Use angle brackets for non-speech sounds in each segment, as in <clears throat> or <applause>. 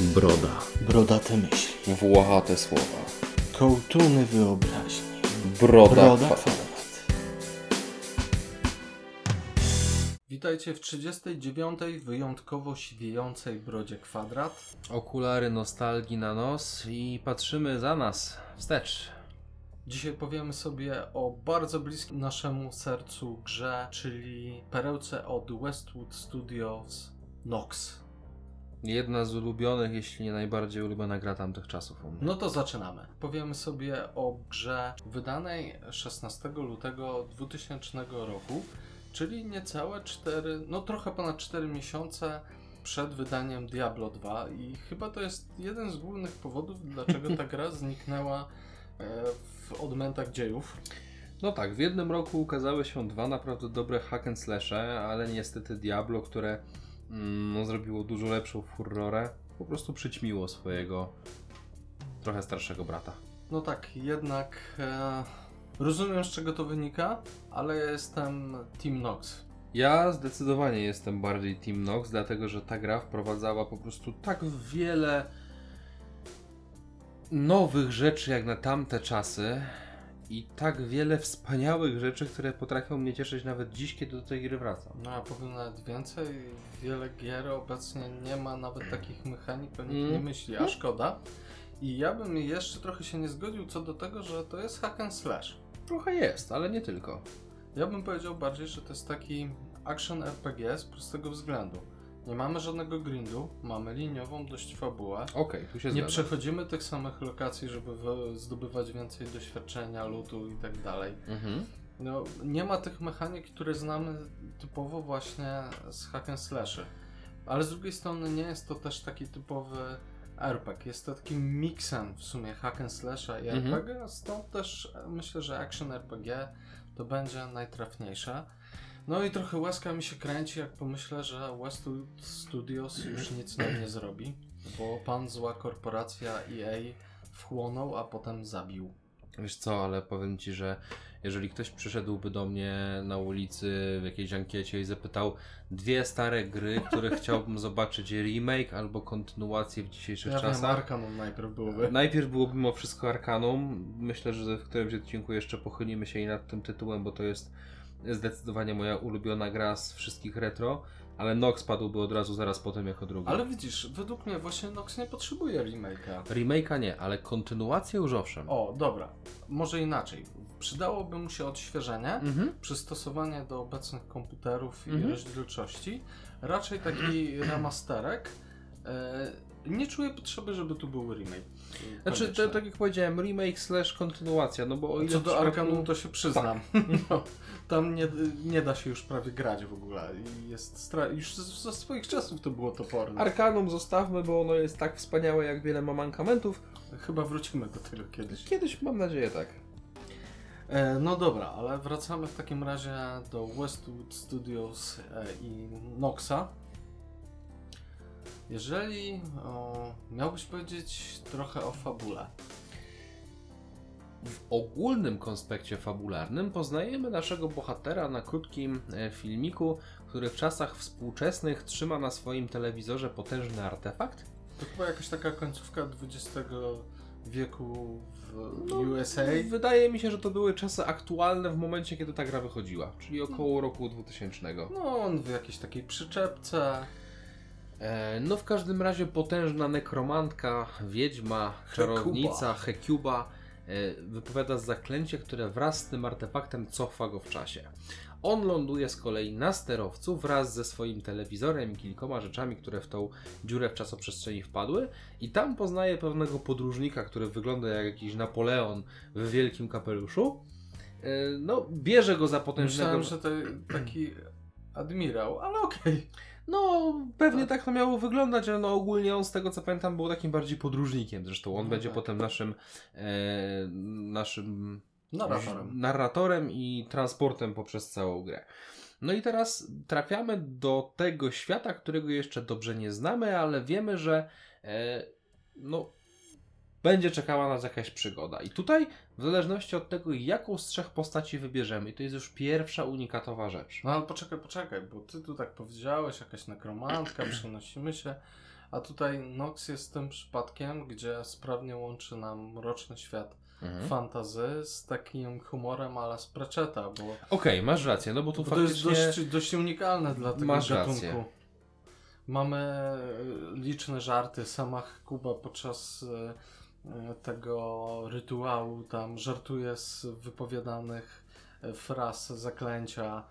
Broda. Brodate myśli. Włochate słowa. Kołtuny wyobraźni. Broda, Broda kwa- kwadrat. Witajcie w 39. wyjątkowo siwiejącej brodzie kwadrat. Okulary nostalgii na nos i patrzymy za nas wstecz. Dzisiaj powiemy sobie o bardzo bliskim naszemu sercu grze, czyli perełce od Westwood Studios Nox. Jedna z ulubionych, jeśli nie najbardziej ulubiona gra tamtych czasów. No to zaczynamy. Powiemy sobie o grze wydanej 16 lutego 2000 roku, czyli niecałe 4, no trochę ponad 4 miesiące przed wydaniem Diablo 2 i chyba to jest jeden z głównych powodów, dlaczego ta <laughs> gra zniknęła e, w odmętach dziejów. No tak, w jednym roku ukazały się dwa naprawdę dobre hack and slashe, ale niestety Diablo, które no, zrobiło dużo lepszą furorę, po prostu przyćmiło swojego trochę starszego brata. No tak, jednak e, rozumiem z czego to wynika, ale ja jestem Team Nox. Ja zdecydowanie jestem bardziej Team Nox, dlatego że ta gra wprowadzała po prostu tak wiele nowych rzeczy jak na tamte czasy i tak wiele wspaniałych rzeczy, które potrafią mnie cieszyć nawet dziś, kiedy do tej gry wracam. No ja powiem nawet więcej, wiele gier obecnie nie ma nawet takich mechanik, o nich Mm. nie myśli, a szkoda. I ja bym jeszcze trochę się nie zgodził co do tego, że to jest hack and slash. Trochę jest, ale nie tylko. Ja bym powiedział bardziej, że to jest taki action RPG z prostego względu. Nie mamy żadnego grindu, mamy liniową dość fabułę. Okej, tu się Nie zgadzam. przechodzimy tych samych lokacji, żeby zdobywać więcej doświadczenia, lutu i tak dalej. Mhm. No, nie ma tych mechanik, które znamy typowo właśnie z hack and slashy. Ale z drugiej strony nie jest to też taki typowy RPG. Jest to takim miksem w sumie hack and slasha i Mhm. RPG, stąd też myślę, że action RPG to będzie najtrafniejsze. No i trochę łezka mi się kręci, jak pomyślę, że Westwood Studios już nic nam nie zrobi, bo pan zła korporacja EA wchłonął, a potem zabił. Wiesz co, ale powiem Ci, że jeżeli ktoś przyszedłby do mnie na ulicy w jakiejś ankiecie i zapytał dwie stare gry, które <laughs> chciałbym zobaczyć remake albo kontynuację w dzisiejszych Ja wiem, czasach, Arkanum najpierw byłby. <laughs> Najpierw byłoby mimo wszystko Arkanum. Myślę, że w którymś odcinku jeszcze pochylimy się i nad tym tytułem, bo to jest zdecydowanie moja ulubiona gra z wszystkich retro, ale Nox padłby od razu zaraz potem jako drugi. Ale widzisz, według mnie właśnie Nox nie potrzebuje remake'a. Remake'a nie, ale kontynuację już owszem. O, dobra. Może inaczej. Przydałoby mu się odświeżenie, Mhm. przystosowanie do obecnych komputerów i Mhm. rozdzielczości. Raczej taki remasterek. E, nie czuję potrzeby, żeby tu był remake. Znaczy, to, tak jak powiedziałem, remake slash kontynuacja, no bo o ile Co do przypadku- Arkanum to się przyznam. <laughs> No, tam nie, nie da się już prawie grać w ogóle. Jest stra- już ze swoich czasów to było toporne. Arkanum zostawmy, bo ono jest tak wspaniałe, jak wiele ma mankamentów. Chyba wrócimy do tego kiedyś. Kiedyś mam nadzieję tak. E, no dobra, ale wracamy w takim razie do Westwood Studios e, i Noxa. Jeżeli o, miałbyś powiedzieć trochę o fabule. W ogólnym konspekcie fabularnym poznajemy naszego bohatera na krótkim e, filmiku, który w czasach współczesnych trzyma na swoim telewizorze potężny artefakt. To chyba jakaś taka końcówka XX wieku w No, USA. Wydaje mi się, że to były czasy aktualne w momencie, kiedy ta gra wychodziła, czyli około roku 2000. No, on w jakiejś takiej przyczepce. E, no w każdym razie potężna nekromantka, wiedźma, czarownica, Hekuba e, wypowiada zaklęcie, które wraz z tym artefaktem cofa go w czasie. On ląduje z kolei na sterowcu wraz ze swoim telewizorem i kilkoma rzeczami, które w tą dziurę w czasoprzestrzeni wpadły i tam poznaje pewnego podróżnika, który wygląda jak jakiś Napoleon w wielkim kapeluszu. E, No, bierze go za potężnego... Myślałem, że to taki admirał, ale okej. No, pewnie tak to miało wyglądać, ale no ogólnie on z tego co pamiętam był takim bardziej podróżnikiem. Zresztą on No będzie tak. potem naszym e, naszym Narratorem. narratorem i transportem poprzez całą grę. No i teraz trafiamy do tego świata, którego jeszcze dobrze nie znamy, ale wiemy, że e, no, będzie czekała nas jakaś przygoda. I tutaj, w zależności od tego, jaką z trzech postaci wybierzemy, i to jest już pierwsza unikatowa rzecz. No ale poczekaj, poczekaj, bo ty tu tak powiedziałeś, jakaś nekromantka, <clears throat> przenosimy się. A tutaj Nox jest tym przypadkiem, gdzie sprawnie łączy nam mroczny świat Mhm. fantazy z takim humorem ala z Pratchetta, bo, Okej, masz rację, no bo tu bo to jest faktycznie... dość, dość unikalne dla tego Masz gatunku. rację. Mamy e, liczne żarty, sama Kuba podczas e, tego rytuału tam żartuje z wypowiadanych e, fraz, zaklęcia.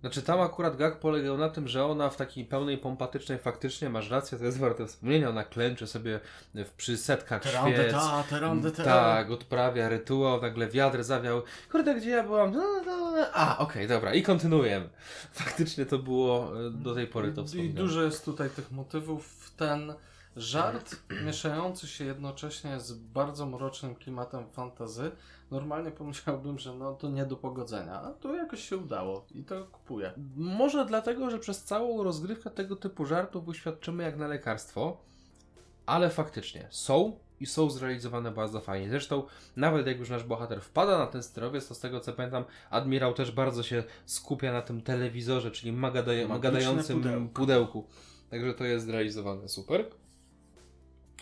Znaczy tam akurat gag polegał na tym, że ona w takiej pełnej pompatycznej faktycznie, masz rację, to jest warte wspomnienia, ona klęczy sobie w, przy setkach świec. ta, terandy ta. Tak, odprawia rytuał, nagle wiatr zawiał. Kurde, gdzie ja byłam? No, no, no. A, okej, dobra, i kontynuujemy. <laughs> Faktycznie to było e, do tej pory to I wspominam. dużo jest tutaj tych motywów. Ten żart mieszający się jednocześnie z bardzo mrocznym klimatem fantazy. Normalnie pomyślałbym, że no to nie do pogodzenia, a tu jakoś się udało i to kupuję. Może dlatego, że przez całą rozgrywkę tego typu żartów uświadczymy jak na lekarstwo, ale faktycznie są i są zrealizowane bardzo fajnie. Zresztą nawet jak już nasz bohater wpada na ten sterowiec, to z tego co pamiętam, admirał też bardzo się skupia na tym telewizorze, czyli magadaja- Magiczne gadającym pudełko. pudełku. Także to jest zrealizowane super.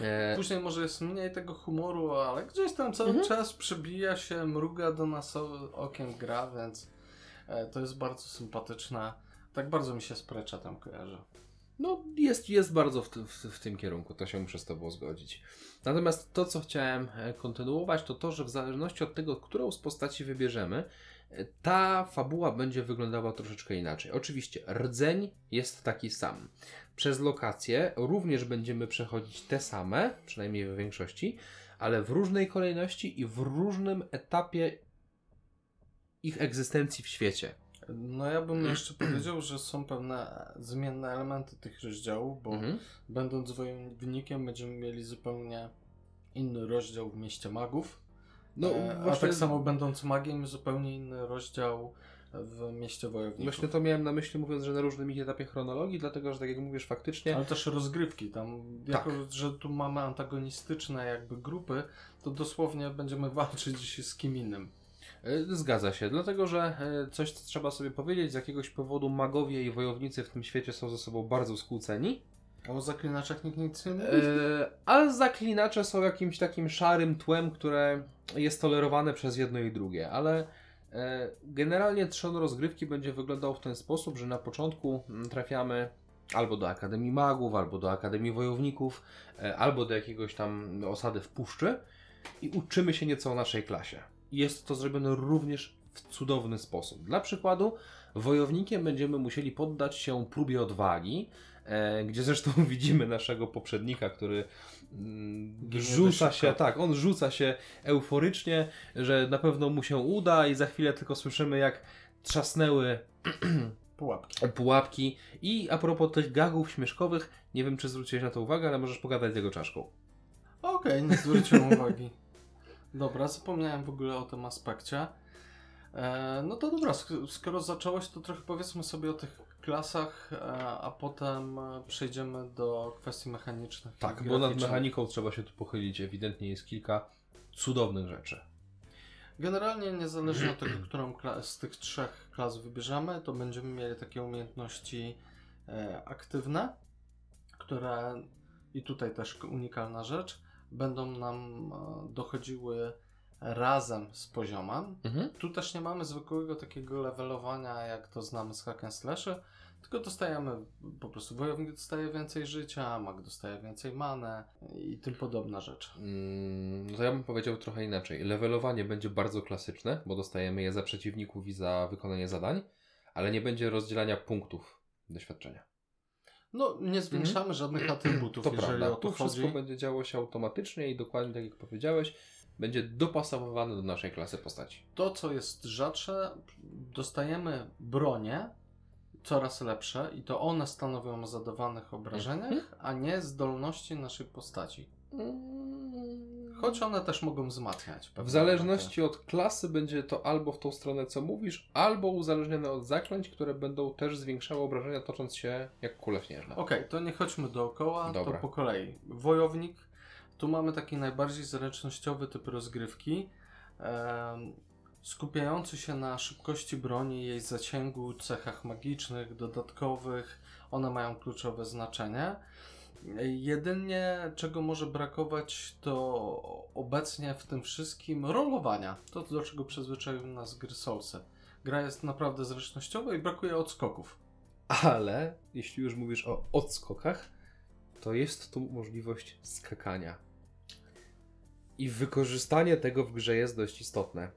E, Później może jest mniej tego humoru, ale gdzieś tam cały Mhm. czas przebija się, mruga do nas okiem, gra, więc e, to jest bardzo sympatyczne. Tak bardzo mi się z Pratchettem kojarzy. No, jest, jest bardzo w, w, w tym kierunku, to się muszę z Tobą zgodzić. Natomiast to, co chciałem e, kontynuować, to to, że w zależności od tego, którą z postaci wybierzemy, ta fabuła będzie wyglądała troszeczkę inaczej. Oczywiście, rdzeń jest taki sam. Przez lokacje również będziemy przechodzić te same, przynajmniej w większości, ale w różnej kolejności i w różnym etapie ich egzystencji w świecie. No ja bym jeszcze <clears throat> powiedział, że są pewne zmienne elementy tych rozdziałów, bo Mhm. będąc wojownikiem będziemy mieli zupełnie inny rozdział w mieście magów. No, e, a właśnie- tak samo będąc magiem zupełnie inny rozdział w mieście wojowników. Właśnie to miałem na myśli mówiąc, że na różnym ich etapie chronologii, dlatego że tak jak mówisz faktycznie, Ale też rozgrywki. Tam, Tak. jako że tu mamy antagonistyczne jakby grupy, to dosłownie będziemy <laughs> walczyć z kim innym. e, zgadza się, dlatego że e, coś co trzeba sobie powiedzieć, z jakiegoś powodu magowie i wojownicy w tym świecie są ze sobą bardzo skłóceni, A o zaklinaczach nikt nic nie mówi. e, a zaklinacze są jakimś takim szarym tłem, które jest tolerowane przez jedno i drugie, ale generalnie trzon rozgrywki będzie wyglądał w ten sposób, że na początku mm, trafiamy albo do Akademii Magów, albo do Akademii Wojowników, e, albo do jakiegoś tam osady w puszczy i uczymy się nieco o naszej klasie. Jest to zrobione również w cudowny sposób. Dla przykładu, wojownikiem będziemy musieli poddać się próbie odwagi, e, gdzie zresztą <laughs> widzimy naszego poprzednika, który mm, rzuca się, tak, on rzuca się euforycznie, że na pewno mu się uda i za chwilę tylko słyszymy jak trzasnęły <clears throat> Pułapki. pułapki. I a propos tych gagów śmieszkowych, nie wiem czy zwróciłeś na to uwagę, ale możesz pogadać z jego czaszką. Okej, nie zwróciłem <laughs> uwagi. Dobra, zapomniałem w ogóle o tym aspekcie. E, no to dobra, sk- skoro zacząłeś, to trochę powiedzmy sobie o tych klasach, e, a potem e, przejdziemy do kwestii mechanicznych. Tak, bo nad mechaniką trzeba się tu pochylić. Ewidentnie jest kilka cudownych rzeczy. Generalnie niezależnie od tego, którą z tych trzech klas wybierzemy, to będziemy mieli takie umiejętności e, aktywne, które i tutaj też unikalna rzecz, będą nam e, dochodziły razem z poziomem. Mhm. Tu też nie mamy zwykłego takiego levelowania, jak to znamy z hack and slashy, tylko dostajemy po prostu wojownik dostaje więcej życia, mag dostaje więcej manę i tym podobne rzeczy. Mm, no to ja bym powiedział trochę inaczej. Levelowanie będzie bardzo klasyczne, bo dostajemy je za przeciwników i za wykonanie zadań, ale nie będzie rozdzielania punktów doświadczenia. No, nie zwiększamy żadnych atrybutów. <clears throat> To jeżeli prawda. o to Tu wszystko chodzi. będzie działo się automatycznie i dokładnie tak jak powiedziałeś, będzie dopasowywane do naszej klasy postaci. To, co jest rzadsze, dostajemy bronie coraz lepsze i to one stanowią o zadawanych obrażeniach, Mhm. a nie zdolności naszej postaci. Choć one też mogą wzmacniać. W zależności od klasy będzie to albo w tą stronę, co mówisz, albo uzależnione od zaklęć, które będą też zwiększały obrażenia, tocząc się jak kule śnieżne. Okej, to nie chodźmy dookoła, Dobra. to po kolei. Wojownik, tu mamy taki najbardziej zręcznościowy typ rozgrywki, skupiający się na szybkości broni, jej zasięgu, cechach magicznych, dodatkowych. One mają kluczowe znaczenie. Jedynie czego może brakować to obecnie w tym wszystkim rolowania. To do czego przyzwyczaiły nas gry Soulsy. Gra jest naprawdę zręcznościowa i brakuje odskoków. Ale jeśli już mówisz o odskokach, to jest tu możliwość skakania. I wykorzystanie tego w grze jest dość istotne.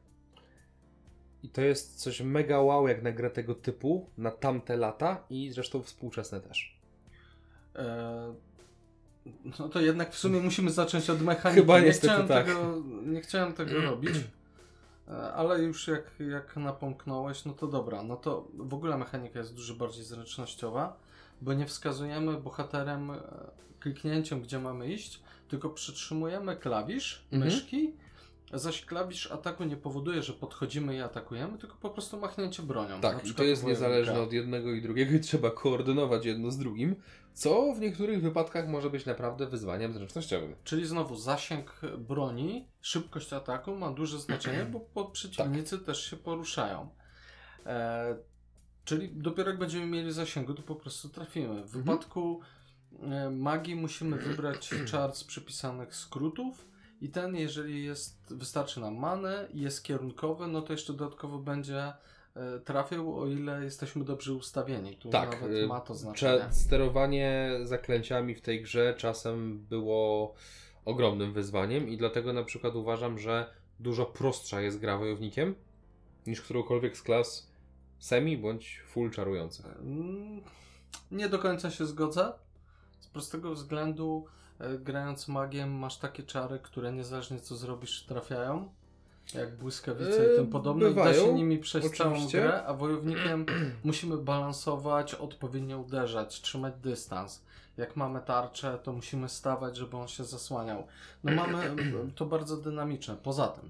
I to jest coś mega wow jak na grę tego typu, na tamte lata i zresztą współczesne też. E, no to jednak w sumie musimy zacząć od mechaniki. Chyba nie chciałem tak. Tego, nie chciałem tego <clears throat> robić, e, ale już jak, jak napomknąłeś, no to dobra. No to w ogóle mechanika jest dużo bardziej zręcznościowa, bo nie wskazujemy bohaterem e, kliknięciem, gdzie mamy iść, tylko przytrzymujemy klawisz Mhm. myszki, zaś klawisz ataku nie powoduje, że podchodzimy i atakujemy, tylko po prostu machnięcie bronią. Tak, i to jest niezależne od jednego i drugiego i trzeba koordynować jedno z drugim, co w niektórych wypadkach może być naprawdę wyzwaniem zręcznościowym. Czyli znowu zasięg broni, szybkość ataku ma duże znaczenie, bo przeciwnicy też się poruszają. E, czyli dopiero jak będziemy mieli zasięgu, to po prostu trafimy. W wypadku e, magii musimy wybrać <clears throat> czar z przypisanych skrótów i ten, jeżeli jest, wystarczy nam manę i jest kierunkowy, no to jeszcze dodatkowo będzie e, trafiał, o ile jesteśmy dobrze ustawieni. Tu Tak, nawet y, ma to znaczenie. Cze- sterowanie zaklęciami w tej grze czasem było ogromnym wyzwaniem i dlatego na przykład uważam, że dużo prostsza jest gra wojownikiem niż którąkolwiek z klas semi bądź full czarujących. Mm, Nie do końca się zgodzę. Z prostego względu, e, grając magiem, masz takie czary, które niezależnie co zrobisz, trafiają. Jak błyskawice E, i tym podobne. I da bywają, się nimi przejść całą oczywiście. grę, a wojownikiem <clears throat> musimy balansować, odpowiednio uderzać, trzymać dystans. Jak mamy tarczę, to musimy stawać, żeby on się zasłaniał. No mamy e, to bardzo dynamiczne. Poza tym,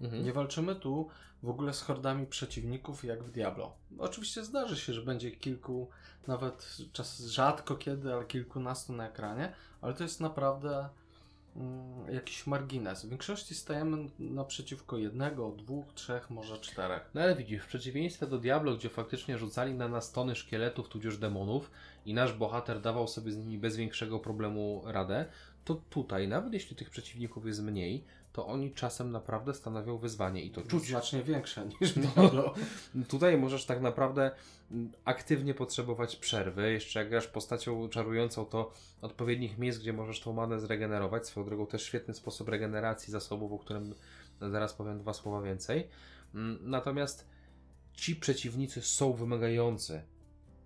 Mhm. nie walczymy tu w ogóle z hordami przeciwników jak w Diablo. Oczywiście zdarzy się, że będzie kilku, nawet czas rzadko kiedy, ale kilkunastu na ekranie, ale to jest naprawdę mm, jakiś margines. W większości stajemy naprzeciwko jednego, dwóch, trzech, może czterech. No ale widzisz, w przeciwieństwie do Diablo, gdzie faktycznie rzucali na nas tony szkieletów tudzież demonów i nasz bohater dawał sobie z nimi bez większego problemu radę, to tutaj, nawet jeśli tych przeciwników jest mniej, to oni czasem naprawdę stanowią wyzwanie i to czuć. Znacznie większe niż w No. Diablo. <laughs> Tutaj możesz tak naprawdę mm, aktywnie potrzebować przerwy. Jeszcze jak grasz postacią czarującą, to odpowiednich miejsc, gdzie możesz tą manę zregenerować. Swoją drogą też świetny sposób regeneracji zasobów, o którym zaraz powiem dwa słowa więcej. Mm, Natomiast ci przeciwnicy są wymagający.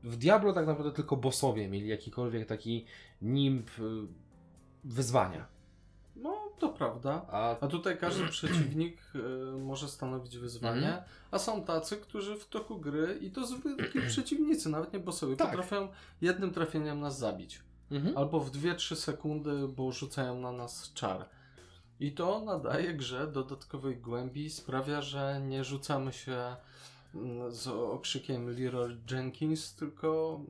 W Diablo tak naprawdę tylko bossowie mieli jakikolwiek taki nimb y, wyzwania. No, to prawda. A A tutaj każdy <clears throat> przeciwnik y, może stanowić wyzwanie, Mhm. a są tacy, którzy w toku gry i to zwykli <clears throat> przeciwnicy, nawet nie bossowie, Tak. potrafią jednym trafieniem nas zabić. mhm. Albo w 2-3 sekundy, bo rzucają na nas czar. I to nadaje grze dodatkowej głębi, sprawia, że nie rzucamy się mm, z okrzykiem Leroy Jenkins, tylko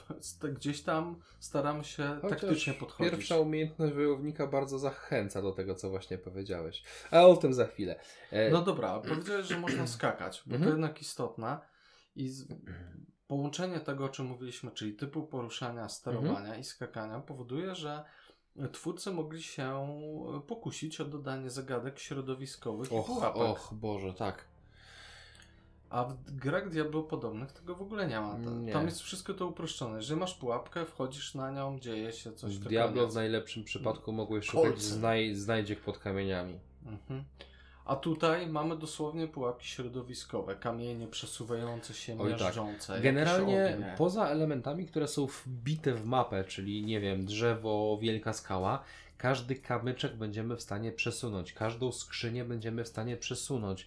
<laughs> gdzieś tam staramy się Chociaż taktycznie podchodzić. Pierwsza umiejętność wojownika bardzo zachęca do tego, co właśnie powiedziałeś. A o tym za chwilę. E, No dobra, powiedziałeś, że można skakać, bo to Mhm. jednak istotne. I z... połączenie tego, o czym mówiliśmy, czyli typu poruszania, sterowania Mhm. i skakania, powoduje, że twórcy mogli się pokusić o dodanie zagadek środowiskowych i och, pułapek. och, Boże, tak. A w grach Diablo podobnych tego w ogóle nie ma. Ta- Nie. Tam jest wszystko to uproszczone. Jeżeli masz pułapkę, wchodzisz na nią, dzieje się coś. W Diablo w najlepszym przypadku mogłeś szukać znaj znajdziek pod kamieniami. Mhm. A tutaj mamy dosłownie pułapki środowiskowe, kamienie przesuwające się, Oj, tak. miażdżące. jakieś Generalnie poza elementami, które są wbite w mapę, czyli nie wiem, drzewo, wielka skała, każdy kamyczek będziemy w stanie przesunąć, każdą skrzynię będziemy w stanie przesunąć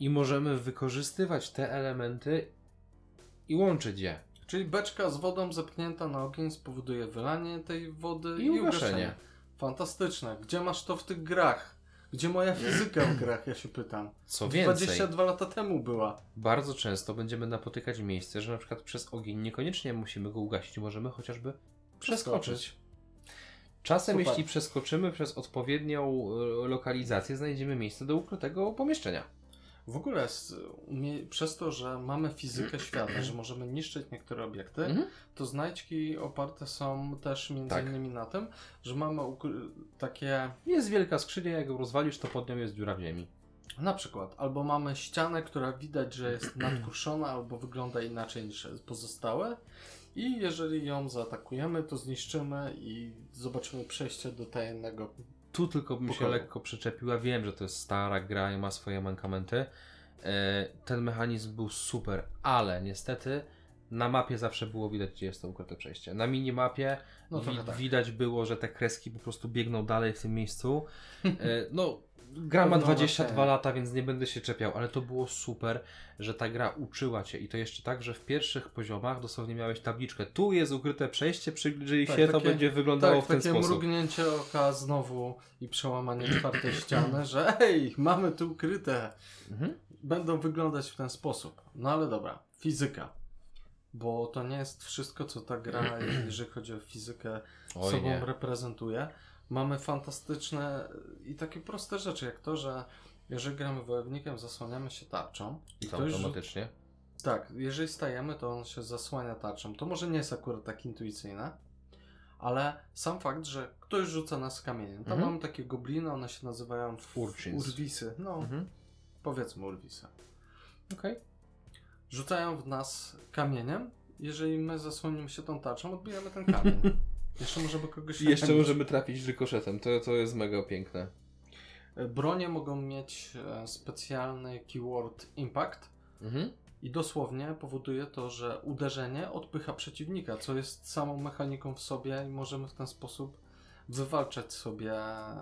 i możemy wykorzystywać te elementy i łączyć je. Czyli beczka z wodą zepchnięta na ogień spowoduje wylanie tej wody I i, ugaszenie. Fantastyczne. Gdzie masz to w tych grach? Gdzie moja fizyka w grach, ja się pytam. Co więcej, 22 lata temu była. bardzo często będziemy napotykać miejsce, że na przykład przez ogień niekoniecznie musimy go ugasić, możemy chociażby przeskoczyć. Czasem, Super. jeśli przeskoczymy przez odpowiednią e, lokalizację, znajdziemy miejsce do ukrytego pomieszczenia. W ogóle z, umie, przez to, że mamy fizykę świata, że możemy niszczyć niektóre obiekty, Mhm. to znajdźki oparte są też między Tak. innymi na tym, że mamy takie Jest wielka skrzynia, jak ją rozwalisz, to pod nią jest dziura w ziemi. na przykład, albo mamy ścianę, która widać, że jest <clears throat> nadkruszona, albo wygląda inaczej niż pozostałe. I jeżeli ją zaatakujemy, to zniszczymy i zobaczymy przejście do tajemnego. Tu tylko bym się lekko przyczepiła. Wiem, że to jest stara gra i ma swoje mankamenty. E, Ten mechanizm był super, ale niestety na mapie zawsze było widać, gdzie jest to ukryte przejście. Na minimapie No wi- tak. widać było, że te kreski po prostu biegną dalej w tym miejscu. E, No, gra ma Pewno 22 właśnie. lata, więc nie będę się czepiał, ale to było super, że ta gra uczyła cię. I to jeszcze tak, że w pierwszych poziomach dosłownie miałeś tabliczkę. Tu jest ukryte przejście, przyjrzyj Tak, się, to takie- będzie wyglądało Tak, w ten takie sposób. mrugnięcie oka znowu i przełamanie czwartej <clears throat> ściany, że hej, mamy tu ukryte. Mhm. Będą wyglądać w ten sposób. No ale dobra, fizyka. Bo to nie jest wszystko, co ta gra, <clears throat> jeżeli chodzi o fizykę, Oj, sobą nie. reprezentuje. Mamy fantastyczne i takie proste rzeczy, jak to, że jeżeli gramy wojownikiem, zasłaniamy się tarczą. I to automatycznie. Tak, jeżeli stajemy, to on się zasłania tarczą. To może nie jest akurat tak intuicyjne, ale sam fakt, że ktoś rzuca nas kamieniem. Tam Mhm. mamy takie gobliny, one się nazywają Urchins. urwisy. No, Mhm. powiedzmy urwisy. Okej. Rzucają w nas kamieniem. Jeżeli my zasłonimy się tą tarczą, odbijamy ten kamień. <laughs> Jeszcze możemy kogoś jeszcze ranić. <laughs> możemy trafić rykoszetem. To, to jest mega piękne. Bronie mogą mieć e, specjalny keyword impact Mhm. i dosłownie powoduje to, że uderzenie odpycha przeciwnika, co jest samą mechaniką w sobie i możemy w ten sposób wywalczać sobie e,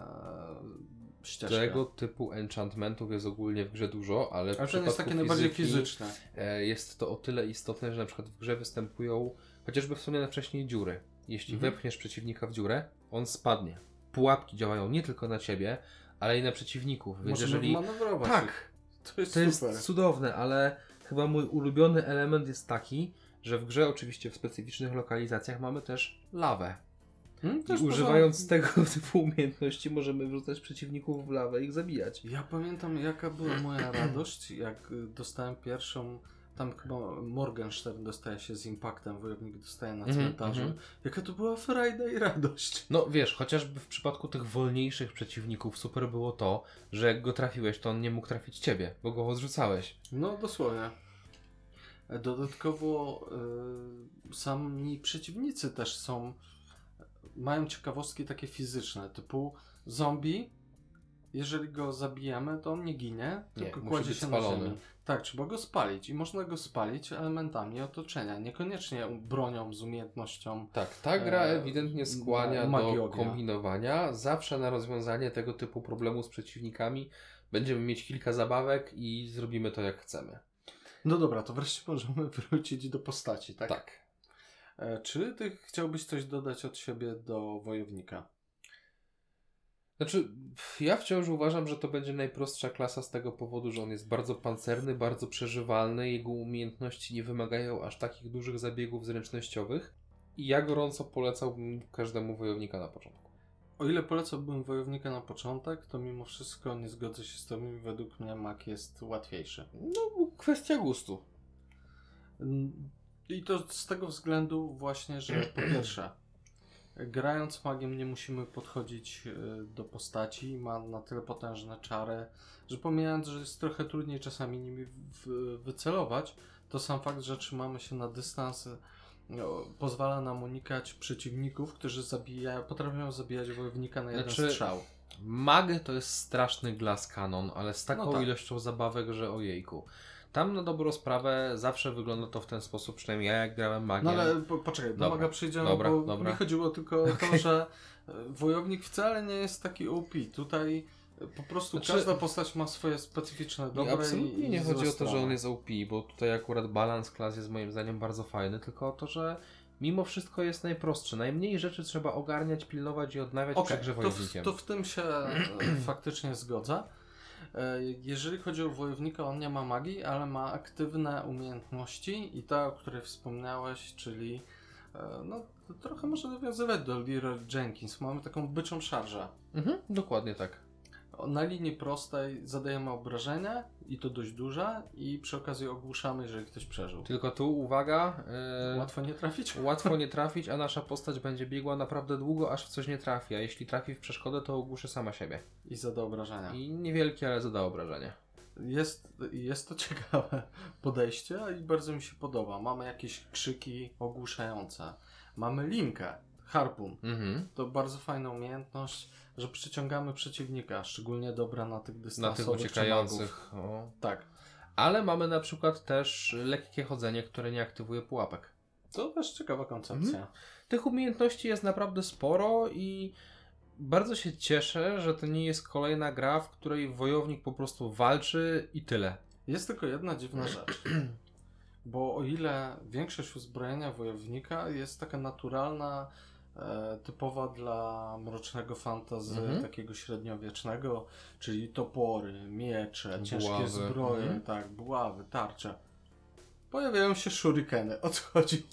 ścieżkę. Tego typu enchantmentów jest ogólnie w grze dużo, ale w Ale ten jest przypadku takie najbardziej fizyczne. e, Jest to o tyle istotne, że na przykład w grze występują chociażby wspomniane wcześniej dziury. Jeśli Mhm. wepchniesz przeciwnika w dziurę, on spadnie. Pułapki działają nie tylko na ciebie, ale i na przeciwników. Więc Możemy jeżeli. manewrować. Tak. To jest To jest cudowne, ale chyba mój ulubiony element jest taki, że w grze oczywiście w specyficznych lokalizacjach mamy też lawę. Hmm, I używając tego <laughs> typu umiejętności możemy wrzucać przeciwników w lawę i ich zabijać. Ja pamiętam jaka była moja radość, jak dostałem pierwszą, tam chyba Morgenstern dostaje się z impaktem, wojownik dostaje na Mhm, cmentarzu. mhm. Jaka to była frajda i radość. No wiesz, chociażby w przypadku tych wolniejszych przeciwników super było to, że jak go trafiłeś, to on nie mógł trafić ciebie, bo go odrzucałeś. No dosłownie. E, Dodatkowo y, sami przeciwnicy też są, mają ciekawostki takie fizyczne, typu zombie, jeżeli go zabijemy, to on nie ginie, Nie, tylko kładzie się spalony. na ziemi. Tak, trzeba go spalić i można go spalić elementami otoczenia, niekoniecznie bronią z umiejętnością. Tak, ta gra E, ewidentnie skłania do kombinowania. Zawsze na rozwiązanie tego typu problemu z przeciwnikami będziemy mieć kilka zabawek i zrobimy to jak chcemy. No dobra, to wreszcie możemy <laughs> wrócić do postaci, tak? Tak. E, Czy ty chciałbyś coś dodać od siebie do wojownika? Znaczy, ja wciąż uważam, że to będzie najprostsza klasa z tego powodu, że on jest bardzo pancerny, bardzo przeżywalny, jego umiejętności nie wymagają aż takich dużych zabiegów zręcznościowych i ja gorąco polecałbym każdemu wojownika na początku. O ile polecałbym wojownika na początek, to mimo wszystko nie zgodzę się z tobą i według mnie mak jest łatwiejszy. No, kwestia gustu. I to z tego względu właśnie, że po pierwsze, grając magiem nie musimy podchodzić y, do postaci, ma na tyle potężne czary, że pomijając, że jest trochę trudniej czasami nimi wycelować, to sam fakt, że trzymamy się na dystans no, pozwala nam unikać przeciwników, którzy zabija, potrafią zabijać wojownika na jeden Znaczy, strzał. Mag to jest straszny glass cannon, ale z taką No tak. ilością zabawek, że ojejku. Tam na dobrą sprawę zawsze wygląda to w ten sposób, przynajmniej ja jak grałem magiem. No ale po, poczekaj, do maga przyjdziemy, dobra, bo dobra. mi chodziło tylko o to, że e, wojownik wcale nie jest taki OP. Tutaj po prostu Znaczy- każda postać ma swoje specyficzne dobre absolutnie i, nie chodzi o to, że on jest OP, bo tutaj akurat balans klas jest moim zdaniem bardzo fajny, tylko o to, że mimo wszystko jest najprostszy. Najmniej rzeczy trzeba ogarniać, pilnować i odnawiać Okej, przy grze to, w, to w tym się e, <clears throat> faktycznie zgodzę. E, Jeżeli chodzi o wojownika, on nie ma magii, ale ma aktywne umiejętności i ta, o której wspomniałeś, czyli e, no, trochę może nawiązywać do Leroy Jenkins. Mamy taką byczą szarżę. Mhm, dokładnie tak. Na linii prostej zadajemy obrażenia i to dość duże i przy okazji ogłuszamy, jeżeli ktoś przeżył. Tylko tu uwaga, yy, Łatwo nie trafić? <laughs> łatwo nie trafić, a nasza postać będzie biegła naprawdę długo, aż w coś nie trafi. A jeśli trafi w przeszkodę, to ogłuszy sama siebie. I zada obrażenia. I niewielkie, ale zada obrażenie. Jest, jest to <laughs> ciekawe podejście i bardzo mi się podoba. Mamy jakieś krzyki ogłuszające. Mamy linkę, harpun. Mhm. To bardzo fajna umiejętność, że przyciągamy przeciwnika, szczególnie dobra na tych Na dystansowych tych uciekających. Tak. Ale mamy na przykład też lekkie chodzenie, które nie aktywuje pułapek. To też ciekawa koncepcja. Mhm. Tych umiejętności jest naprawdę sporo i bardzo się cieszę, że to nie jest kolejna gra, w której wojownik po prostu walczy i tyle. Jest tylko jedna dziwna rzecz. <clears throat> Bo o ile większość uzbrojenia wojownika jest taka naturalna, typowa dla mrocznego fantazy Mhm. takiego średniowiecznego, czyli topory, miecze, ciężkie Buławy. zbroje, Mhm. tak, buławy, tarcze. Pojawiają się shurikeny. O co chodzi?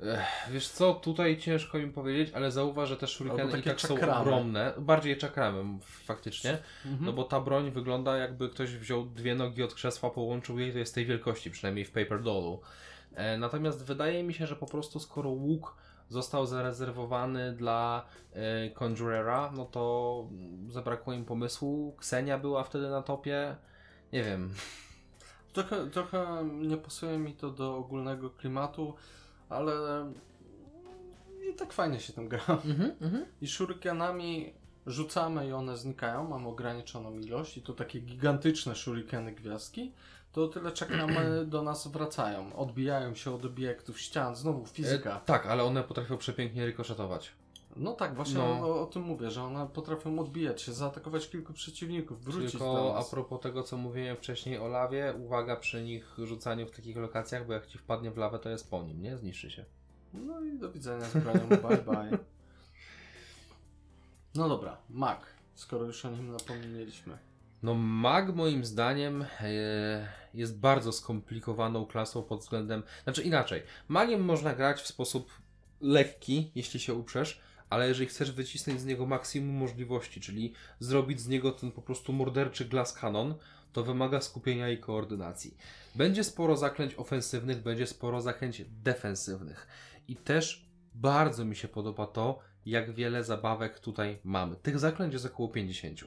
Ech, wiesz co, tutaj ciężko mi powiedzieć, ale zauważ, że te Albo shurikeny i tak są czakramy. ogromne. Bardziej czakramy faktycznie. Mhm. No bo ta broń wygląda jakby ktoś wziął dwie nogi od krzesła, połączył je i to jest tej wielkości, przynajmniej w Paper Dollu. E, natomiast wydaje mi się, że po prostu skoro łuk został zarezerwowany dla e, Conjurera, no to zabrakło im pomysłu. Ksenia była wtedy na topie. Nie wiem. Trochę, trochę nie pasuje mi to do ogólnego klimatu, ale i tak fajnie się tym gra. Mhm, mhm. I shurikenami rzucamy i one znikają, mamy ograniczoną ilość i to takie gigantyczne shurikeny gwiazdki, to tyle czekamy <clears throat> do nas wracają, odbijają się od obiektów, ścian, znowu fizyka. E, tak, ale one potrafią przepięknie rykoszetować. No tak, właśnie No. o, o tym mówię, że one potrafią odbijać się, zaatakować kilku przeciwników, wrócić do Tylko a nas. propos tego, co mówiłem wcześniej o lawie, uwaga przy nich rzucaniu w takich lokacjach, bo jak ci wpadnie w lawę, to jest po nim, nie? Zniszczy się. No i do widzenia z bronią, bye bye. No dobra, Mac, skoro już o nim napomnieliśmy. No mag moim zdaniem e, jest bardzo skomplikowaną klasą pod względem... Znaczy inaczej, magiem można grać w sposób lekki, jeśli się uprzesz, ale jeżeli chcesz wycisnąć z niego maksimum możliwości, czyli zrobić z niego ten po prostu morderczy glass cannon, to wymaga skupienia i koordynacji. Będzie sporo zaklęć ofensywnych, będzie sporo zaklęć defensywnych. I też bardzo mi się podoba to, jak wiele zabawek tutaj mamy. Tych zaklęć jest około 50.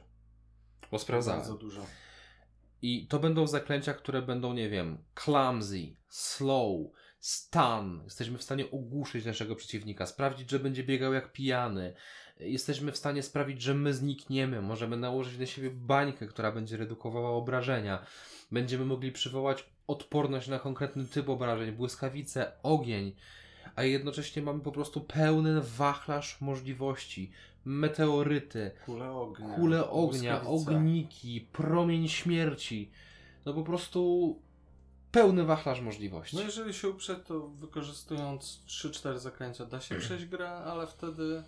Bo sprawdzałem. Bardzo dużo. I to będą zaklęcia, które będą, nie wiem, clumsy, slow, stun. Jesteśmy w stanie ogłuszyć naszego przeciwnika, sprawdzić, że będzie biegał jak pijany. Jesteśmy w stanie sprawić, że my znikniemy. Możemy nałożyć na siebie bańkę, która będzie redukowała obrażenia. Będziemy mogli przywołać odporność na konkretny typ obrażeń, błyskawice, ogień. A jednocześnie mamy po prostu pełny wachlarz możliwości. Meteoryty, Kule ognia. kule ognia, ogniki, promień śmierci. No po prostu pełny wachlarz możliwości. No jeżeli się uprze, to wykorzystując 3-4 zaklęcia da się przejść grę, ale wtedy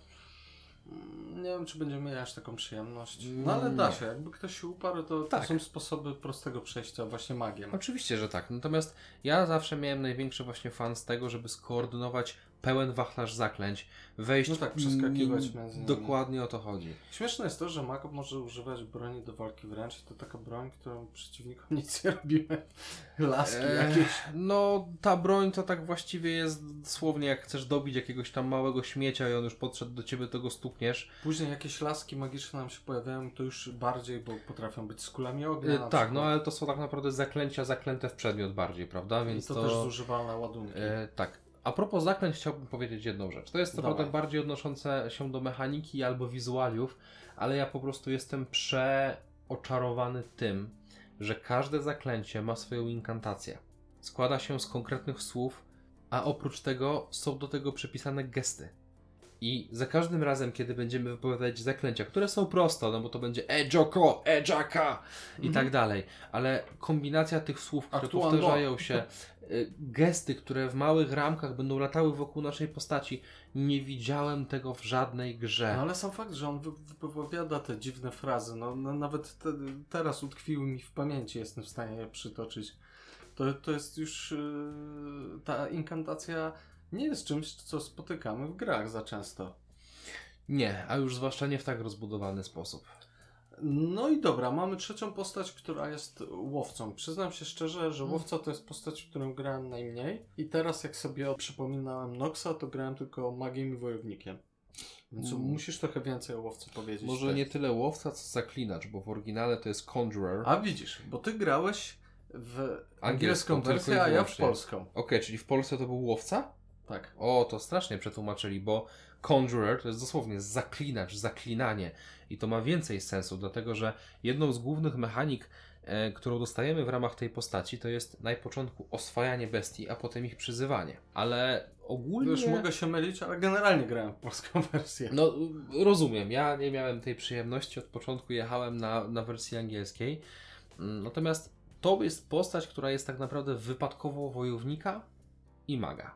mm, nie wiem, czy będziemy mieli aż taką przyjemność. No ale da Nie. się, jakby ktoś się uparł, to, to Tak. są sposoby prostego przejścia właśnie magiem. Oczywiście, że tak. Natomiast ja zawsze miałem największy właśnie fan z tego, żeby skoordynować pełen wachlarz zaklęć, wejść... No tak, przeskakiwać między nimi. Dokładnie o to chodzi. Śmieszne jest to, że mag może używać broni do walki wręcz i to taka broń, którą przeciwnikom <laughs> nic nie robimy. Laski Eee, jakieś. No, ta broń to tak właściwie jest dosłownie jak chcesz dobić jakiegoś tam małego śmiecia i on już podszedł do ciebie, to go stukniesz. Później jakieś laski magiczne nam się pojawiają, to już bardziej, bo potrafią być z kulami ognia. E, na tak, no ale to są tak naprawdę zaklęcia zaklęte w przedmiot bardziej, prawda? I Więc to, też zużywalne ładunki. E, tak. A propos zaklęć chciałbym powiedzieć jedną rzecz. To jest co prawda bardziej odnoszące się do mechaniki albo wizualiów, ale ja po prostu jestem przeoczarowany tym, że każde zaklęcie ma swoją inkantację. Składa się z konkretnych słów, a oprócz tego są do tego przypisane gesty. I za każdym razem, kiedy będziemy wypowiadać zaklęcia, które są proste, no bo to będzie Ejoko, Ejaka i Mhm. tak dalej, ale kombinacja tych słów, które Aktuando. powtarzają się, y, gesty, które w małych ramkach będą latały wokół naszej postaci, nie widziałem tego w żadnej grze. No ale sam fakt, że on wy- wypowiada te dziwne frazy, no, no nawet te, teraz utkwiły mi w pamięci, jestem w stanie je przytoczyć. To, to jest już yy, ta inkantacja nie jest czymś, co spotykamy w grach za często. Nie, a już zwłaszcza nie w tak rozbudowany sposób. No i dobra, mamy trzecią postać, która jest łowcą. Przyznam się szczerze, że Mm. łowca to jest postać, w którą grałem najmniej. I teraz jak sobie przypominałem Noxa, to grałem tylko magiem i wojownikiem. Więc Mm. musisz trochę więcej o łowcy powiedzieć. Może ty. nie tyle łowca, co zaklinacz, bo w oryginale to jest conjurer. A widzisz, bo ty grałeś w angielską Angielską wersję, a ja w polską. Okej, czyli w Polsce to był łowca? Tak. O, to strasznie przetłumaczyli, bo conjurer to jest dosłownie zaklinacz, zaklinanie. I to ma więcej sensu, dlatego że jedną z głównych mechanik, e, którą dostajemy w ramach tej postaci, to jest na początku oswajanie bestii, a potem ich przyzywanie. Ale ogólnie... Już mogę się mylić, ale generalnie grałem w polską <laughs> wersję. No, rozumiem. Ja nie miałem tej przyjemności. Od początku jechałem na, na wersji angielskiej. Mm, Natomiast to jest postać, która jest tak naprawdę wypadkowo wojownika i maga.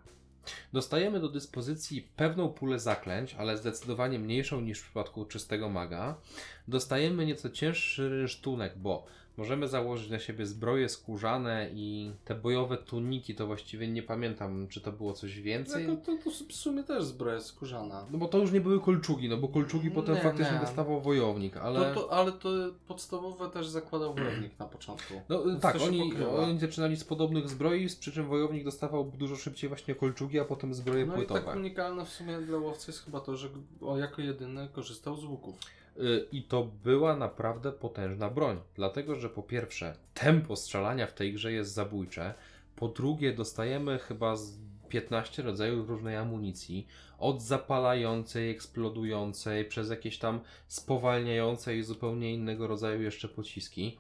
Dostajemy do dyspozycji pewną pulę zaklęć, ale zdecydowanie mniejszą niż w przypadku czystego maga. Dostajemy nieco cięższy rynsztunek, bo możemy założyć na siebie zbroje skórzane i te bojowe tuniki, to właściwie nie pamiętam, czy to było coś więcej. Jako to, to w sumie też zbroja skórzana. No bo to już nie były kolczugi, no bo kolczugi potem Nie, faktycznie nie. dostawał wojownik, ale... To, to, ale to podstawowe też zakładał wojownik na początku. No Więc tak, to oni, pokrywa. oni zaczynali z podobnych zbroi, z przy czym wojownik dostawał dużo szybciej właśnie kolczugi, a potem zbroje No i płytowe. tak unikalne w sumie dla łowcy jest chyba to, że jako jedyny korzystał z łuków. Y, I to była naprawdę potężna broń, dlatego że po pierwsze tempo strzelania w tej grze jest zabójcze, po drugie dostajemy chyba z 15 rodzajów różnej amunicji, od zapalającej, eksplodującej, przez jakieś tam spowalniające i zupełnie innego rodzaju jeszcze pociski.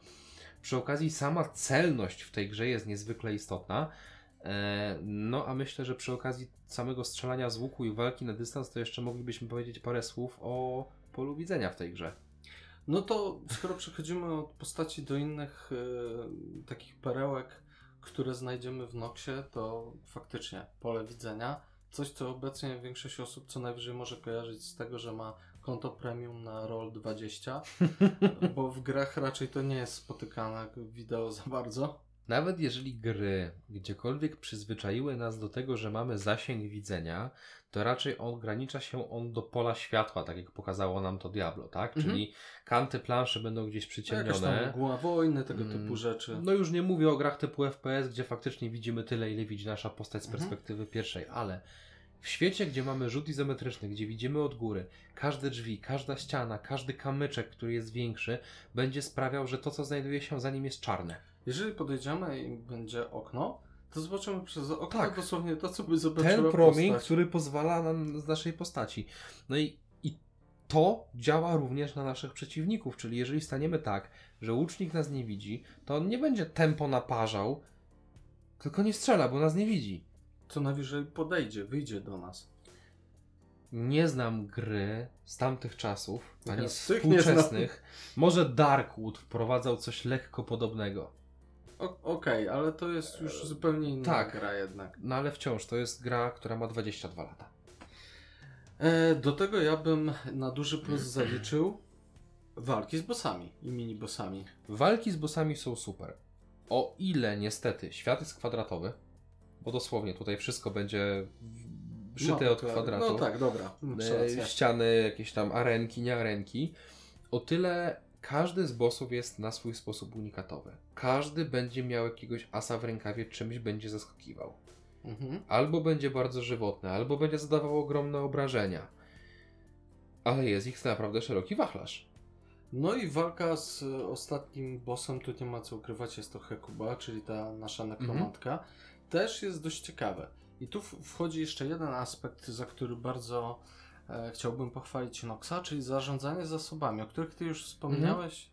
Przy okazji sama celność w tej grze jest niezwykle istotna. E, No a myślę, że przy okazji samego strzelania z łuku i walki na dystans to jeszcze moglibyśmy powiedzieć parę słów o polu widzenia w tej grze. No to skoro przechodzimy od postaci do innych e, takich perełek, które znajdziemy w Noxie, to faktycznie pole widzenia. Coś, co obecnie większość osób co najwyżej może kojarzyć z tego, że ma konto premium na Roll20, <laughs> bo w grach raczej to nie jest spotykane wideo za bardzo. Nawet jeżeli gry gdziekolwiek przyzwyczaiły nas do tego, że mamy zasięg widzenia, to raczej ogranicza się on do pola światła, tak jak pokazało nam to Diablo, tak? Mhm. Czyli kanty planszy będą gdzieś Jakaś przyciemnione. tam mgła wojny, tego Mm, typu rzeczy. No już nie mówię o grach typu FPS, gdzie faktycznie widzimy tyle, ile widzi nasza postać z Mhm. perspektywy pierwszej, ale w świecie, gdzie mamy rzut izometryczny, gdzie widzimy od góry, każde drzwi, każda ściana, każdy kamyczek, który jest większy, będzie sprawiał, że to, co znajduje się za nim jest czarne. Jeżeli podejdziemy i będzie okno, to zobaczymy przez okno Tak. dosłownie to, co by zobaczyła Ten promień, postać. który pozwala nam z naszej postaci. No i, i to działa również na naszych przeciwników, czyli jeżeli staniemy tak, że łucznik nas nie widzi, to on nie będzie tempo naparzał, tylko nie strzela, bo nas nie widzi. Co najwyżej podejdzie, wyjdzie do nas. Nie znam gry z tamtych czasów, ani Ja z współczesnych. Może Darkwood wprowadzał coś lekko podobnego. Okej, ale to jest już zupełnie inna tak. gra jednak. No ale wciąż to jest gra, która ma 22 lata. E, do tego ja bym na duży plus <clears throat> zaliczył walki z bossami i mini-bossami. Walki z bossami są super. O ile niestety świat jest kwadratowy, bo dosłownie tutaj wszystko będzie szyte No, od to- kwadratu. No tak, dobra. E, ściany, jakieś tam arenki, nie arenki. O tyle każdy z bossów jest na swój sposób unikatowy. Każdy będzie miał jakiegoś asa w rękawie, czymś będzie zaskakiwał. Mhm. Albo będzie bardzo żywotny, albo będzie zadawał ogromne obrażenia. Ale jest ich naprawdę szeroki wachlarz. No i walka z ostatnim bossem, tu nie ma co ukrywać, jest to Hekuba, czyli ta nasza nekromantka. Też jest dość ciekawe. I tu wchodzi jeszcze jeden aspekt, za który bardzo chciałbym pochwalić Noxa, czyli zarządzanie zasobami, o których ty już wspomniałeś.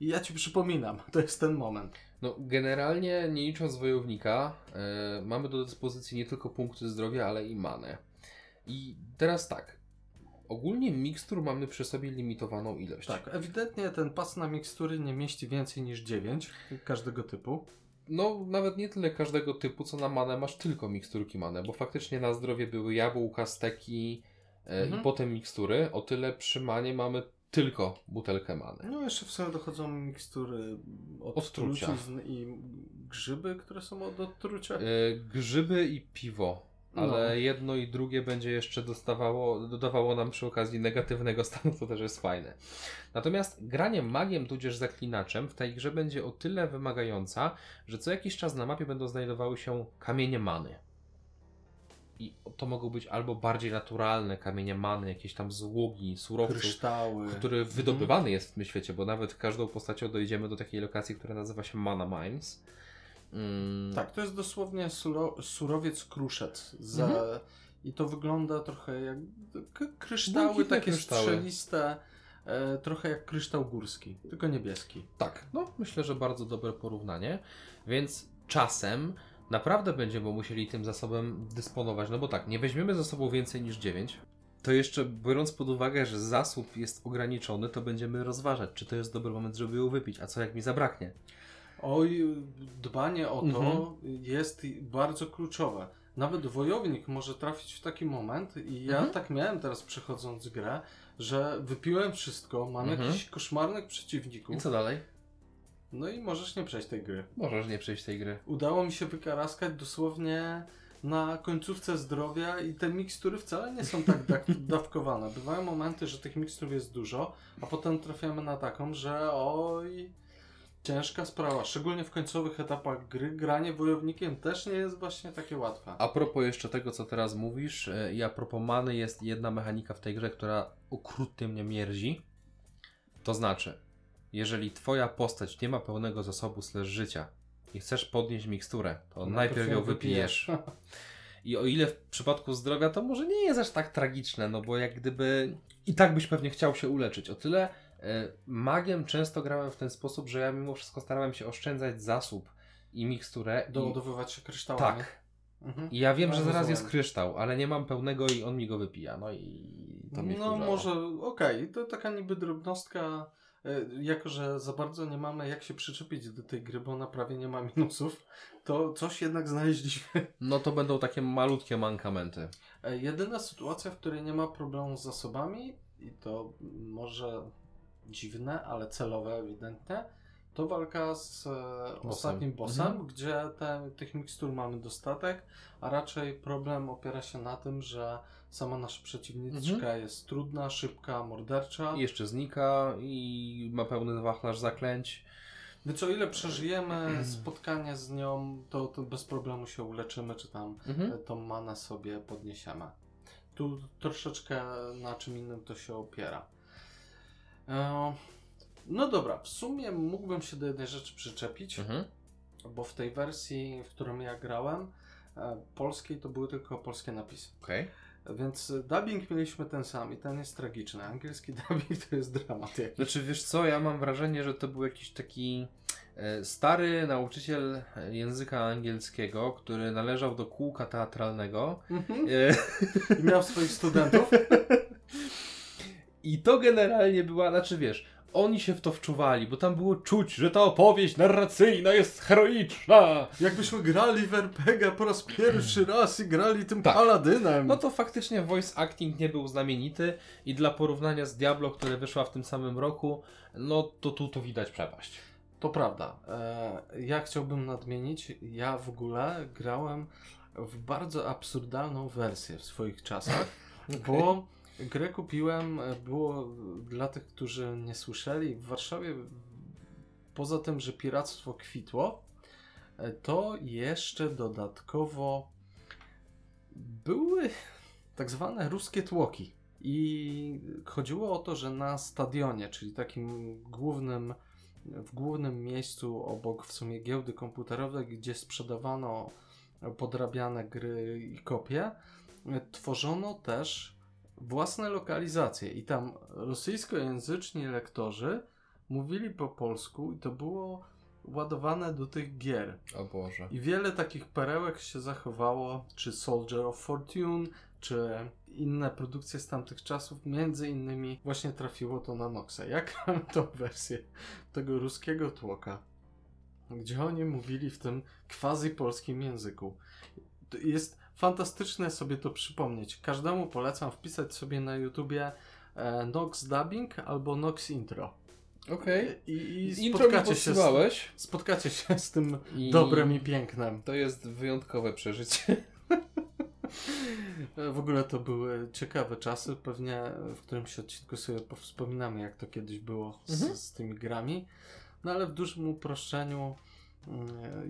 I ja ci przypominam, <laughs> to jest ten moment. No, generalnie, nie licząc wojownika, e, mamy do dyspozycji nie tylko punkty zdrowia, ale i manę. I teraz tak. Ogólnie mikstur mamy przy sobie limitowaną ilość. Tak, ewidentnie ten pas na mikstury nie mieści więcej niż 9 każdego typu. No, nawet nie tyle każdego typu, co na manę masz tylko miksturki manę, bo faktycznie na zdrowie były jabłka, steki e, Mhm. i potem mikstury. O tyle przy manie mamy tylko butelkę many. No jeszcze w sumie dochodzą mikstury od Odtrucia. i grzyby, które są od odtrucia. E, grzyby i piwo. ale No. jedno i drugie będzie jeszcze dostawało, dodawało nam przy okazji negatywnego <laughs> stanu, to też jest fajne. Natomiast granie magiem tudzież zaklinaczem w tej grze będzie o tyle wymagająca, że co jakiś czas na mapie będą znajdowały się kamienie many. I to mogą być albo bardziej naturalne kamienie many, jakieś tam złogi, surowców, Kryształy. który wydobywany jest w tym świecie, bo nawet każdą postacią dojdziemy do takiej lokacji, która nazywa się Mana Mines. Mm, Tak, to jest dosłownie suro, surowiec kruszec. Za, Mhm. I to wygląda trochę jak kryształy, Błękitne takie kryształy. strzeliste, e, trochę jak kryształ górski, tylko niebieski. Tak, no myślę, że bardzo dobre porównanie. Więc czasem naprawdę będziemy musieli tym zasobem dysponować. No bo tak, nie weźmiemy ze sobą więcej niż 9. To jeszcze biorąc pod uwagę, że zasób jest ograniczony, to będziemy rozważać, czy to jest dobry moment, żeby ją wypić, a co jak mi zabraknie. Oj, dbanie o to Mhm. jest bardzo kluczowe. Nawet wojownik może trafić w taki moment i ja Mhm. tak miałem teraz przechodząc grę, że wypiłem wszystko, mam Mhm. jakichś koszmarnych przeciwników, I co dalej? No i możesz nie przejść tej gry. Możesz nie przejść tej gry. Udało mi się wykaraskać dosłownie na końcówce zdrowia i te mikstury wcale nie są tak da- <laughs> dawkowane. Bywają momenty, że tych mikstur jest dużo, a potem trafiamy na taką, że oj, ciężka sprawa. Szczególnie w końcowych etapach gry, granie wojownikiem też nie jest właśnie takie łatwe. A propos jeszcze tego, co teraz mówisz, e, i a propos many, jest jedna mechanika w tej grze, która okrutnie mnie mierzi. To znaczy, jeżeli twoja postać nie ma pełnego zasobu slash życia i chcesz podnieść miksturę, to najpierw ją wypijesz. I o ile w przypadku zdrowia to może nie jest aż tak tragiczne, no bo jak gdyby i tak byś pewnie chciał się uleczyć. O tyle e, magiem często grałem w ten sposób, że ja mimo wszystko starałem się oszczędzać zasób i miksturę. i... Doładowywać się kryształami. Tak. Mhm. I ja wiem, No, że zaraz rozumiem. jest kryształ, ale nie mam pełnego i on mi go wypija. No i to mnie No wkurzało. może, okej, to taka niby drobnostka, jako że za bardzo nie mamy jak się przyczepić do tej gry, bo ona prawie nie ma minusów, to coś jednak znaleźliśmy. <laughs> No to będą takie malutkie mankamenty. E, Jedyna sytuacja, w której nie ma problemu z zasobami, i to może dziwne, ale celowe ewidentnie, to walka z e, ostatnim bossem, Mhm. gdzie te, tych mikstur mamy dostatek, a raczej problem opiera się na tym, że sama nasza przeciwniczka Mhm. jest trudna, szybka, mordercza. I jeszcze znika i ma pełny wachlarz zaklęć. Więc o ile przeżyjemy spotkanie z nią, to, to bez problemu się uleczymy, czy tam Mhm. e, tą manę sobie podniesiemy. Tu troszeczkę na czym innym to się opiera. E, No dobra, w sumie mógłbym się do jednej rzeczy przyczepić, Mhm. bo w tej wersji, w którą ja grałem, e, polskiej to były tylko polskie napisy. Okej. Więc dubbing mieliśmy ten sam i ten jest tragiczny. Angielski <laughs> dubbing to jest dramat jakiś. Znaczy wiesz co, ja mam wrażenie, że to był jakiś taki e, stary nauczyciel języka angielskiego, który należał do kółka teatralnego. Mhm. E, <laughs> I miał swoich studentów. I to generalnie była, znaczy wiesz, oni się w to wczuwali, bo tam było czuć, że ta opowieść narracyjna jest heroiczna. Jakbyśmy grali w RPG po raz pierwszy <clears throat> raz i grali tym Tak. paladynem. No to faktycznie voice acting nie był znamienity i dla porównania z Diablo, które wyszła w tym samym roku, no to tu to widać przepaść. To prawda. E, ja chciałbym nadmienić, ja w ogóle grałem w bardzo absurdalną wersję w swoich czasach, <laughs> bo grę kupiłem, e, było dla tych, którzy nie słyszeli, w Warszawie poza tym, że piractwo kwitło, e, to jeszcze dodatkowo były tak zwane ruskie tłoki. I chodziło o to, że na stadionie, czyli takim głównym, w głównym miejscu obok w sumie giełdy komputerowej, gdzie sprzedawano podrabiane gry i kopie, tworzono też własne lokalizacje. I tam rosyjskojęzyczni lektorzy mówili po polsku i to było ładowane do tych gier. O Boże. I wiele takich perełek się zachowało, czy Soldier of Fortune, czy inne produkcje z tamtych czasów, między innymi właśnie trafiło to na Noxa. Jak mam <laughs> tą wersję tego ruskiego tłoka, gdzie oni mówili w tym quasi polskim języku. To jest fantastyczne sobie to przypomnieć. Każdemu polecam wpisać sobie na YouTubie e, Nox Dubbing albo Nox Intro. Okej. I, i mi spotkacie, się z, spotkacie się z tym I- dobrem i pięknem. To jest wyjątkowe przeżycie. <laughs> W ogóle to były ciekawe czasy, pewnie w którymś odcinku sobie wspominamy, jak to kiedyś było z, Mhm. z tymi grami. No ale w dużym uproszczeniu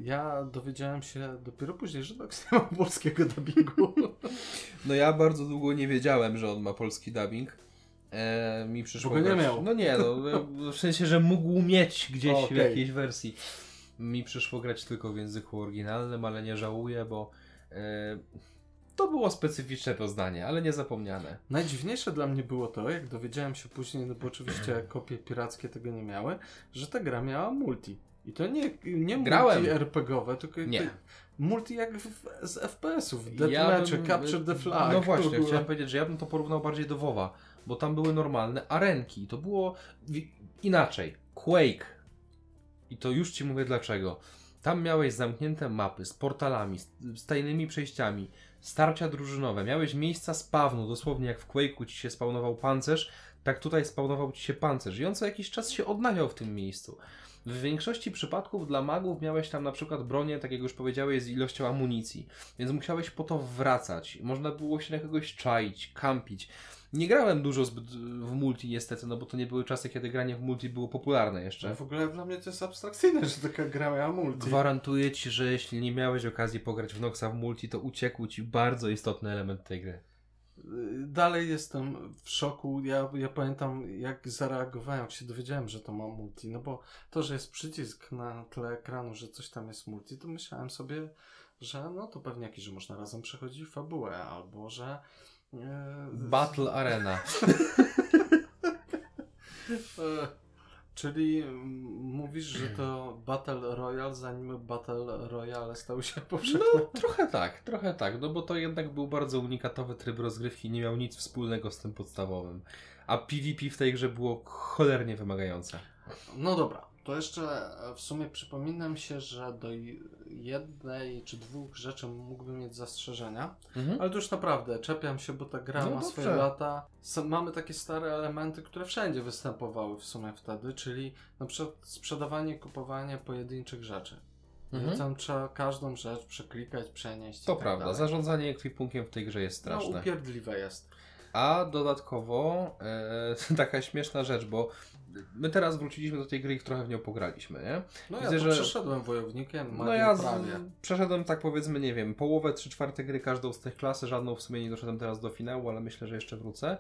ja dowiedziałem się dopiero później, że Nox nie ma polskiego dubbingu. No ja bardzo długo nie wiedziałem, że on ma polski dubbing. E, mi przyszło Bo go nie grać- miał. No nie, no, w sensie, że mógł mieć gdzieś w Okej. jakiejś wersji. Mi przyszło grać tylko w języku oryginalnym, ale nie żałuję, bo e, to było specyficzne poznanie, ale niezapomniane. Najdziwniejsze dla mnie było to, jak dowiedziałem się później, no bo oczywiście <clears throat> kopie pirackie tego nie miały, że ta gra miała multi. I to nie, nie Grałem. multi RPGowe, tylko Nie. ty- multi jak w, z FPS-ów, Ja Deathmatche, Capture the Flag. No właśnie, ogóle. chciałem powiedzieć, że ja bym to porównał bardziej do WoWa, bo tam były normalne arenki. To było inaczej. Quake. I to już ci mówię dlaczego. Tam miałeś zamknięte mapy z portalami, z, z tajnymi przejściami, starcia drużynowe. Miałeś miejsca spawnu, dosłownie jak w Quake'u ci się spawnował pancerz, tak tutaj spawnował ci się pancerz. I on co jakiś czas się odnawiał w tym miejscu. W większości przypadków dla magów miałeś tam na przykład bronię, tak jak już powiedziałeś, z ilością amunicji, więc musiałeś po to wracać. Można było się na kogoś czaić, kampić. Nie grałem dużo w multi niestety, no bo to nie były czasy, kiedy granie w multi było popularne jeszcze. No w ogóle dla mnie to jest abstrakcyjne, że taka gra miała multi. Gwarantuję ci, że jeśli nie miałeś okazji pograć w Noxa w multi, to uciekł ci bardzo istotny element tej gry. Dalej jestem w szoku. Ja, ja pamiętam, jak zareagowałem, jak się dowiedziałem, że to ma multi. No bo to, że jest przycisk na tle ekranu, że coś tam jest multi, to myślałem sobie, że no to pewnie jakiś, że można razem przechodzić fabułę, albo że. e, Battle Arena. <laughs> Czyli mm, mówisz, że to Battle Royale, zanim Battle Royale stał się <laughs> powszechny. No, trochę tak, trochę tak, no bo to jednak był bardzo unikatowy tryb rozgrywki, nie miał nic wspólnego z tym podstawowym. A PvP w tej grze było cholernie wymagające. No dobra, to jeszcze e, w sumie przypominam się, że do jednej czy dwóch rzeczy mógłbym mieć zastrzeżenia, ale to już naprawdę czepiam się, bo ta gra No ma dobrze. swoje lata. Mamy takie stare elementy, które wszędzie występowały w sumie wtedy, czyli na przykład sprzedawanie, kupowanie pojedynczych rzeczy. Mhm. Tam trzeba każdą rzecz przeklikać, przenieść. To tak prawda, dalej. zarządzanie ekwipunkiem w tej grze jest No straszne. upierdliwe jest. A dodatkowo e, <laughs> taka śmieszna rzecz, bo my teraz wróciliśmy do tej gry i trochę w nią pograliśmy, nie? No Widzę, ja że- przeszedłem wojownikiem, No ja z, prawie. przeszedłem tak powiedzmy, nie wiem, połowę, trzy czwarte gry każdą z tych klas, żadną w sumie nie doszedłem teraz do finału, ale myślę, że jeszcze wrócę.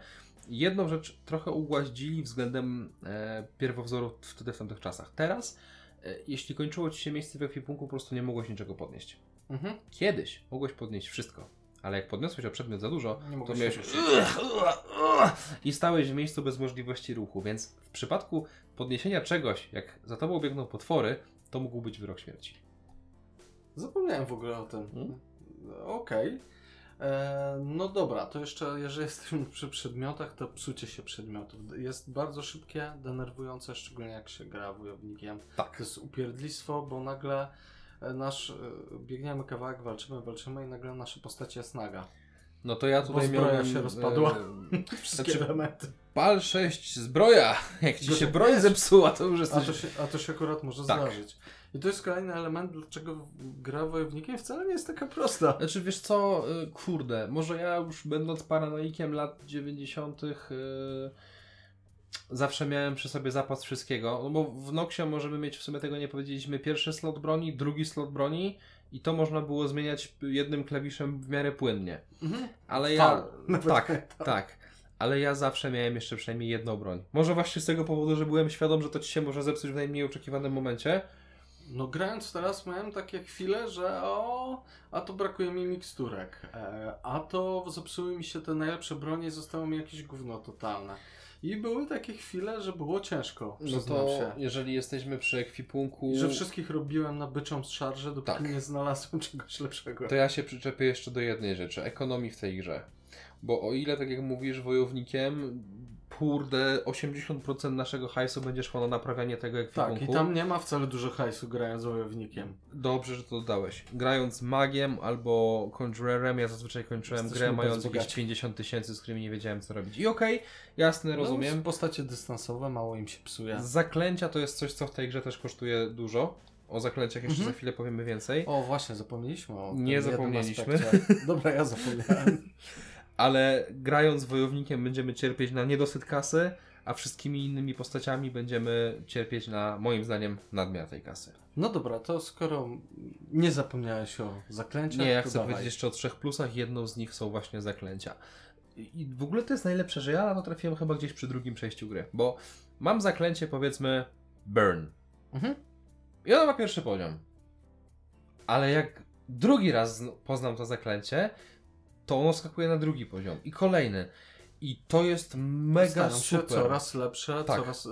Jedną rzecz trochę ugłaździli względem e, pierwowzoru wtedy w tamtych czasach. Teraz, e, jeśli kończyło Ci się miejsce w ekwipunku, po prostu nie mogłeś niczego podnieść. Mhm. Kiedyś mogłeś podnieść wszystko, ale jak podniosłeś o przedmiot za dużo, to miałeś się i stałeś w miejscu bez możliwości ruchu, więc w przypadku podniesienia czegoś, jak za tobą biegną potwory, to mógł być wyrok śmierci. Zapomniałem w ogóle o tym. Hmm? Okej. E, No dobra, to jeszcze jeżeli jesteśmy <laughs> przy przedmiotach, to psucie się przedmiotów jest bardzo szybkie, denerwujące, szczególnie jak się gra wojownikiem. Tak. To jest upierdlistwo, bo nagle nasz, e, biegniemy kawałek, walczymy, walczymy i nagle nasza postać jest naga. No to ja Bo tutaj zbroja miałem... się rozpadła. e, <laughs> Wszystkie Znaczy- elementy. Pal 6, zbroja! Jak ci się broń zepsuła, to już A jesteś... to, się, a to się akurat może Tak. zdarzyć. I to jest kolejny element, dlaczego gra wojownikiem wcale nie jest taka prosta. Znaczy wiesz co, kurde, może ja już będąc paranoikiem lat 90. y, zawsze miałem przy sobie zapas wszystkiego, no bo w Noxie możemy mieć, w sumie tego nie powiedzieliśmy, pierwszy slot broni, drugi slot broni i to można było zmieniać jednym klawiszem w miarę płynnie. Mhm. Ale ja... <laughs> Tak, tak. Ale ja zawsze miałem jeszcze przynajmniej jedną broń. Może właśnie z tego powodu, że byłem świadom, że to ci się może zepsuć w najmniej oczekiwanym momencie. No grając teraz miałem takie chwile, że o, a to brakuje mi miksturek, e, a to zepsuły mi się te najlepsze bronie i zostało mi jakieś gówno totalne. I były takie chwile, że było ciężko, No to się. jeżeli jesteśmy przy ekwipunku, I że wszystkich robiłem na byczą szarżę, dopóki Tak. nie znalazłem czegoś lepszego. to ja się przyczepię jeszcze do jednej rzeczy, ekonomii w tej grze. Bo o ile, tak jak mówisz, wojownikiem, kurde, 80% naszego hajsu będzie szło na naprawianie tego ekwipunku. Tak, i tam nie ma wcale dużo hajsu grając wojownikiem. Dobrze, że to dodałeś. Grając magiem albo conjurerem, ja zazwyczaj kończyłem Jesteśmy grę mając jakieś bogaci. 50 tysięcy, z którymi nie wiedziałem co robić. I okej, jasne, rozumiem. No, postacie dystansowe mało im się psuje. Zaklęcia to jest coś, co w tej grze też kosztuje dużo. O zaklęciach jeszcze Mhm. za chwilę powiemy więcej. O, właśnie, zapomnieliśmy o tym Nie zapomnieliśmy. aspekcie. Dobra, ja zapomniałem. <laughs> Ale grając wojownikiem będziemy cierpieć na niedosyt kasy, a wszystkimi innymi postaciami będziemy cierpieć na, moim zdaniem, nadmiar tej kasy. No dobra, to skoro nie zapomniałeś o zaklęciach, Nie, ja chcę dawaj. powiedzieć jeszcze o trzech plusach. Jedną z nich są właśnie zaklęcia. I w ogóle to jest najlepsze, że ja na to trafiłem chyba gdzieś przy drugim przejściu gry, bo mam zaklęcie powiedzmy Burn. Mhm. I ono ma pierwszy poziom. Ale jak drugi raz zn- poznam to zaklęcie, to ono skakuje na drugi poziom i kolejny. I to jest mega Stają się super. coraz lepsze, Tak. coraz...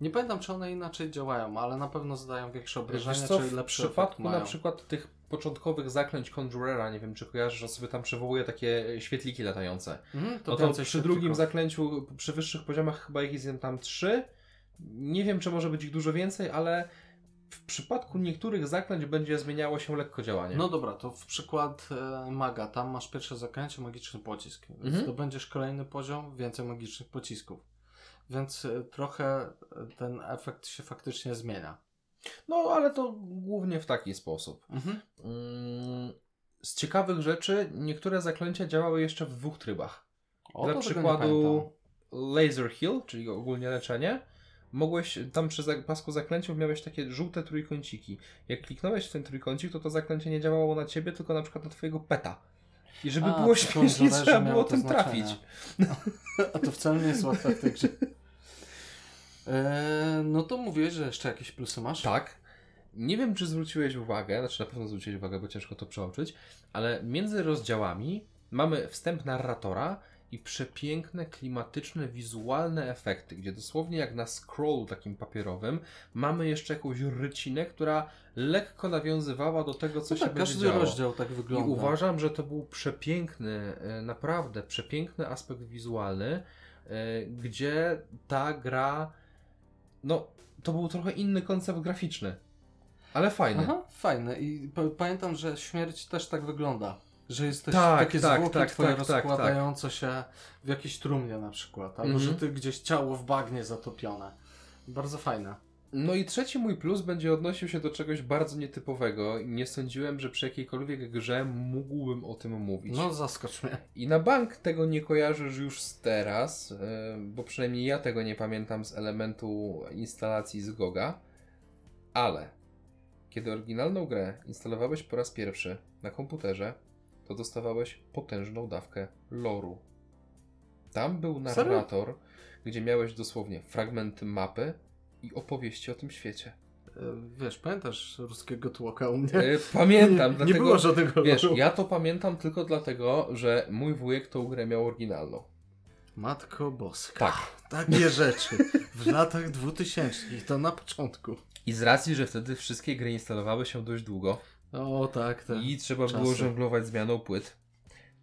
Nie pamiętam, czy one inaczej działają, ale na pewno zadają większe obrażenia, co, czy w przypadku na przykład tych początkowych zaklęć Conjurera, nie wiem czy kojarzysz, że sobie tam przywołuje takie świetliki latające. Mhm, To, no to przy się drugim tylko- zaklęciu, przy wyższych poziomach chyba ich jest tam trzy. Nie wiem, czy może być ich dużo więcej, ale w przypadku niektórych zaklęć będzie zmieniało się lekko działanie. No dobra, to w przykład e, maga, tam masz pierwsze zaklęcie, magiczny pocisk. Mhm. Zdobędziesz kolejny poziom, więcej magicznych pocisków. Więc e, trochę e, ten efekt się faktycznie zmienia. no ale to głównie w taki sposób. Mhm. Mm, Z ciekawych rzeczy, niektóre zaklęcia działały jeszcze w dwóch trybach. O, Dla przykładu. Laser Heal, czyli ogólnie leczenie, mogłeś, tam przy pasku zaklęciów miałeś takie żółte trójkąciki. Jak kliknąłeś w ten trójkącik, to to zaklęcie nie działało na ciebie, tylko na przykład na twojego peta. I żeby A, było śmiesznie, trzeba było tym znaczenie. trafić. A to wcale nie jest łatwe w tej grze. E, no to mówiłeś, że jeszcze jakieś plusy masz? Tak. Nie wiem, czy zwróciłeś uwagę, znaczy na pewno zwróciłeś uwagę, bo ciężko to przeoczyć, ale między rozdziałami mamy wstęp narratora i przepiękne, klimatyczne, wizualne efekty, gdzie dosłownie jak na scrollu takim papierowym mamy jeszcze jakąś rycinę, która lekko nawiązywała do tego, co No się tak, będzie każdy działo. rozdział tak I wygląda. uważam, że to był przepiękny, e, naprawdę przepiękny aspekt wizualny, e, gdzie ta gra, no, to był trochę inny koncept graficzny, ale fajny. Aha, fajne. I pa- pamiętam, że śmierć też tak wygląda. Że jesteś Tak, takie tak, zwłoki tak, twoje tak, tak, rozkładające się w jakiejś trumnie na przykład. Albo Mhm. że ty gdzieś ciało w bagnie zatopione. Bardzo fajne. No i trzeci mój plus będzie odnosił się do czegoś bardzo nietypowego i nie sądziłem, że przy jakiejkolwiek grze mógłbym o tym mówić. No zaskocz mnie. I na bank tego nie kojarzysz już z teraz, e, bo przynajmniej ja tego nie pamiętam z elementu instalacji z Goga, ale kiedy oryginalną grę instalowałeś po raz pierwszy na komputerze, to dostawałeś potężną dawkę loru. Tam był Serio? narrator, gdzie miałeś dosłownie fragmenty mapy i opowieści o tym świecie. E, Wiesz, pamiętasz ruskiego tłoka u mnie? E, Pamiętam, <laughs> nie, dlatego... nie było żadnego Wiesz, loru. ja to pamiętam tylko dlatego, że mój wujek tą grę miał oryginalną. Matko boska. Tak. Takie <laughs> rzeczy. W latach 2000 to na początku. I z racji, że wtedy wszystkie gry instalowały się dość długo O tak, tak. i trzeba czasy. było żonglować zmianą płyt,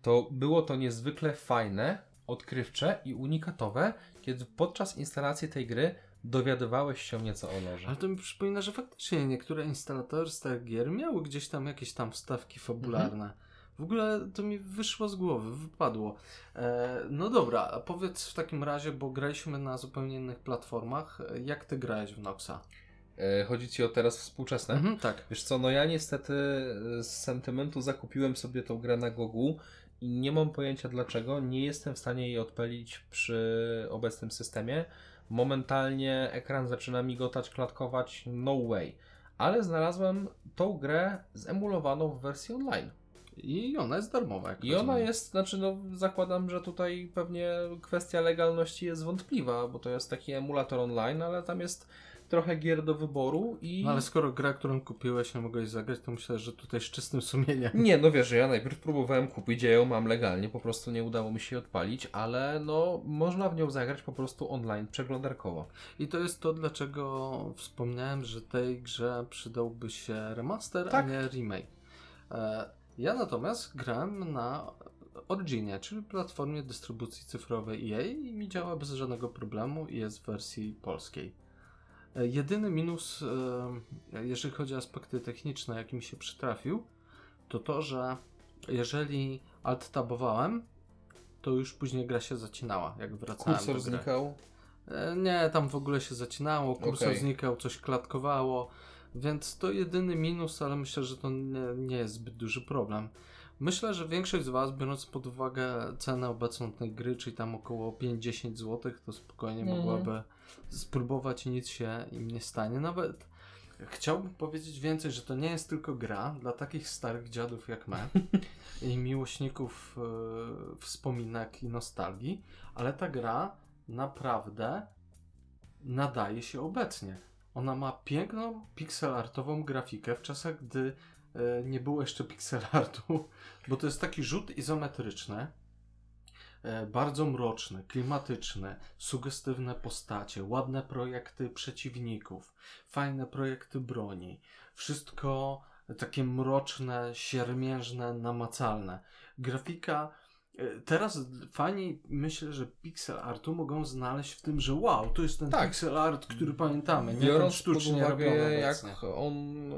to było to niezwykle fajne, odkrywcze i unikatowe, kiedy podczas instalacji tej gry dowiadywałeś się nieco o lorze. Ale to mi przypomina, że faktycznie niektóre instalatory starych gier miały gdzieś tam jakieś tam wstawki fabularne. W ogóle to mi wyszło z głowy, wypadło. E, no dobra, powiedz w takim razie, bo graliśmy na zupełnie innych platformach, e, jak ty grałeś w Noxa? E, chodzi ci o teraz współczesne? Mhm, tak. Wiesz co, no ja niestety e, z sentymentu zakupiłem sobie tą grę na Gogu i nie mam pojęcia dlaczego. Nie jestem w stanie jej odpalić przy obecnym systemie. Momentalnie ekran zaczyna migotać, klatkować, no way. Ale znalazłem tą grę zemulowaną w wersji online. I ona jest darmowa. I ona jest, znaczy no zakładam, że tutaj pewnie kwestia legalności jest wątpliwa, bo to jest taki emulator online, ale tam jest trochę gier do wyboru i... No ale skoro gra, którą kupiłeś, nie mogłeś zagrać, to myślę, że tutaj z czystym sumieniem. Nie, no wiesz, że ja najpierw próbowałem kupić, ja ją mam legalnie, po prostu nie udało mi się odpalić, ale no można w nią zagrać po prostu online, przeglądarkowo. I to jest to, dlaczego wspomniałem, że tej grze przydałby się remaster, Tak. a nie remake. E, ja natomiast grałem na Originie, czyli platformie dystrybucji cyfrowej EA i mi działa bez żadnego problemu i jest w wersji polskiej. E, jedyny minus, e, jeżeli chodzi o aspekty techniczne, jaki mi się przytrafił, to to, że jeżeli alt-tabowałem, to już później gra się zacinała, jak wracałem Kursor do gry. znikał. E, Nie, tam w ogóle się zacinało, kursor Okej. znikał, coś klatkowało. Więc to jedyny minus, ale myślę, że to nie, nie jest zbyt duży problem. Myślę, że większość z Was, biorąc pod uwagę cenę obecną tej gry, czyli tam około 5-10 zł, to spokojnie Mhm. mogłaby spróbować i nic się im nie stanie. Nawet chciałbym powiedzieć więcej, że to nie jest tylko gra dla takich starych dziadów jak my <laughs> i miłośników e, wspominek i nostalgii, ale ta gra naprawdę nadaje się obecnie. Ona ma piękną pixelartową grafikę w czasach, gdy nie było jeszcze pixelartu, <laughs> bo to jest taki rzut izometryczny, e, bardzo mroczny, klimatyczny, sugestywne postacie, ładne projekty przeciwników, fajne projekty broni. Wszystko takie mroczne, siermiężne, namacalne. Grafika e, Teraz fani myślę, że pixel artu mogą znaleźć w tym, że wow, to jest ten Tak. pixel art, który pamiętamy, nie ten Biorąc pod sztucznie uwagę, robiony jak on, e,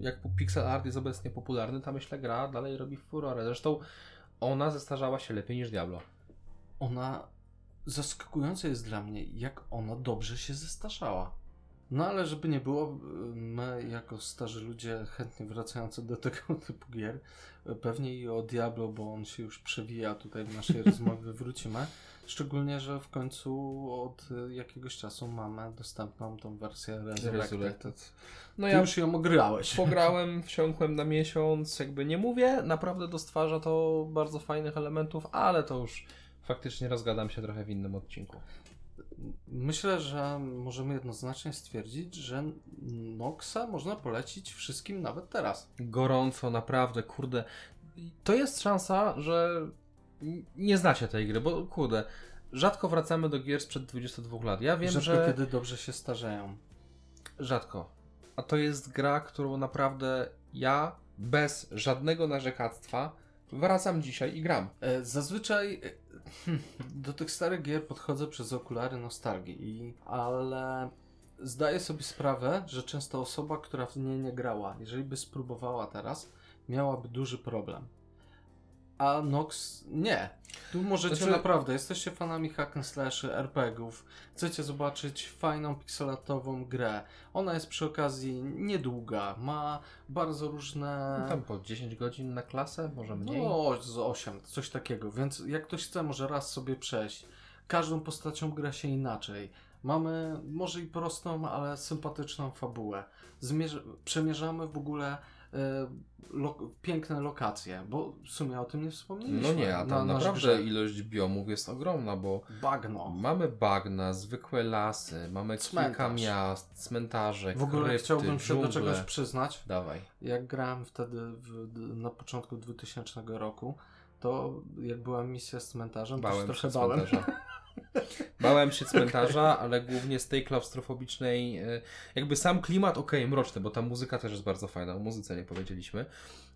jak pixel art jest obecnie popularny, ta myślę gra dalej robi furorę. Zresztą ona zestarzała się lepiej niż Diablo. ona zaskakujące jest dla mnie, jak ona dobrze się zestarzała. No ale żeby nie było, my jako starzy ludzie chętnie wracający do tego <laughs> typu gier, pewnie i o Diablo, bo on się już przewija tutaj w naszej rozmowie, wrócimy. Szczególnie, że w końcu od jakiegoś czasu mamy dostępną tą wersję Resurrected. No Ty ja już ją ograłeś. pograłem, wsiąkłem na miesiąc, jakby nie mówię, naprawdę dostwarza to bardzo fajnych elementów, ale to już faktycznie rozgadam się trochę w innym odcinku. Myślę, że możemy jednoznacznie stwierdzić, że Noxa można polecić wszystkim nawet teraz. Gorąco, naprawdę, kurde. To jest szansa, że nie znacie tej gry, bo kurde, rzadko wracamy do gier sprzed 22 lat. Ja wiem, Rzadko że... kiedy dobrze się starzeją. Rzadko. A to jest gra, którą naprawdę ja bez żadnego narzekactwa wracam dzisiaj i gram. E, Zazwyczaj e, <laughs> do tych starych gier podchodzę przez okulary nostalgii, i, ale zdaję sobie sprawę, że często osoba, która w nie nie grała, jeżeli by spróbowała teraz, miałaby duży problem. A Nox nie. Tu możecie Znaczy- naprawdę, jesteście fanami hack and slashy, RPGów, chcecie zobaczyć fajną pixelatową grę. Ona jest przy okazji niedługa, ma bardzo różne... No Tam po 10 godzin na klasę, może mniej. No, z 8, coś takiego. Więc jak ktoś chce, może raz sobie przejść. Każdą postacią gra się inaczej. Mamy może i prostą, ale sympatyczną fabułę. Zmierz- przemierzamy w ogóle lo- piękne lokacje, bo w sumie o tym nie wspomnieliśmy. No nie, a Na tam nasz naprawdę ilość biomów jest ogromna, bo Bagno. mamy bagna, zwykłe lasy, mamy kilka Cmentarz. miast, cmentarze, W ogóle krypty, chciałbym się do dżungle. czegoś przyznać. Dawaj. Jak grałem wtedy w, na początku 2000 roku, to jak była misja z cmentarzem, to się Bałem trochę się bałem. cmentarza. <laughs> Bałem się cmentarza, ale głównie z tej klaustrofobicznej, e, jakby sam klimat, okej, mroczny, bo ta muzyka też jest bardzo fajna, o muzyce nie powiedzieliśmy.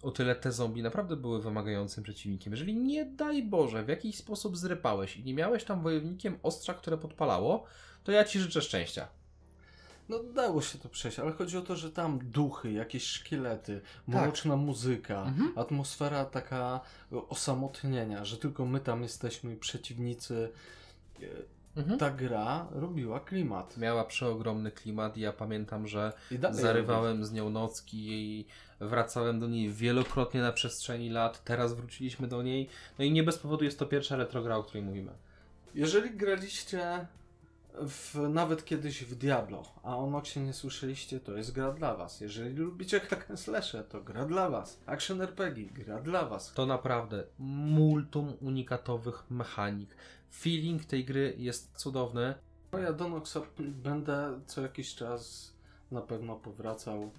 O tyle te zombie naprawdę były wymagającym przeciwnikiem. Jeżeli nie daj Boże, w jakiś sposób zrypałeś i nie miałeś tam wojownikiem ostrza, które podpalało, to ja Ci życzę szczęścia. No dało się to przejść, ale chodzi o to, że tam duchy, jakieś szkielety, mroczna muzyka, Mhm. atmosfera taka osamotnienia, że tylko my tam jesteśmy i przeciwnicy. Mhm. Ta gra robiła klimat. Miała przeogromny klimat i ja pamiętam, że zarywałem z nią nocki i wracałem do niej wielokrotnie na przestrzeni lat. Teraz wróciliśmy do niej. No i nie bez powodu jest to pierwsza retrogra, o której mówimy. Jeżeli graliście w, nawet kiedyś w Diablo, a o Noxie nie słyszeliście, to jest gra dla was. Jeżeli lubicie hack and slashe, to gra dla was. Action RPG, gra dla was. To naprawdę multum unikatowych mechanik. Feeling tej gry jest cudowny. No ja do Noxa będę co jakiś czas na pewno powracał.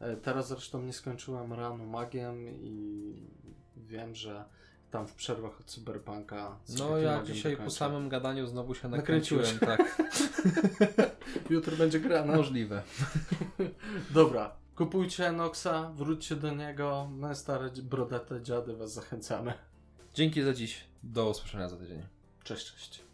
E, Teraz zresztą nie skończyłem ranu magiem i wiem, że tam w przerwach od Cyberpunka No ja dzisiaj po samym gadaniu znowu się nakręciłem. Tak, <laughs> Jutro będzie grana. możliwe. <laughs> Dobra, kupujcie Noxa, wróćcie do niego. My stare brodate dziady was zachęcamy. Dzięki za dziś. Do usłyszenia za tydzień. Cześć, cześć.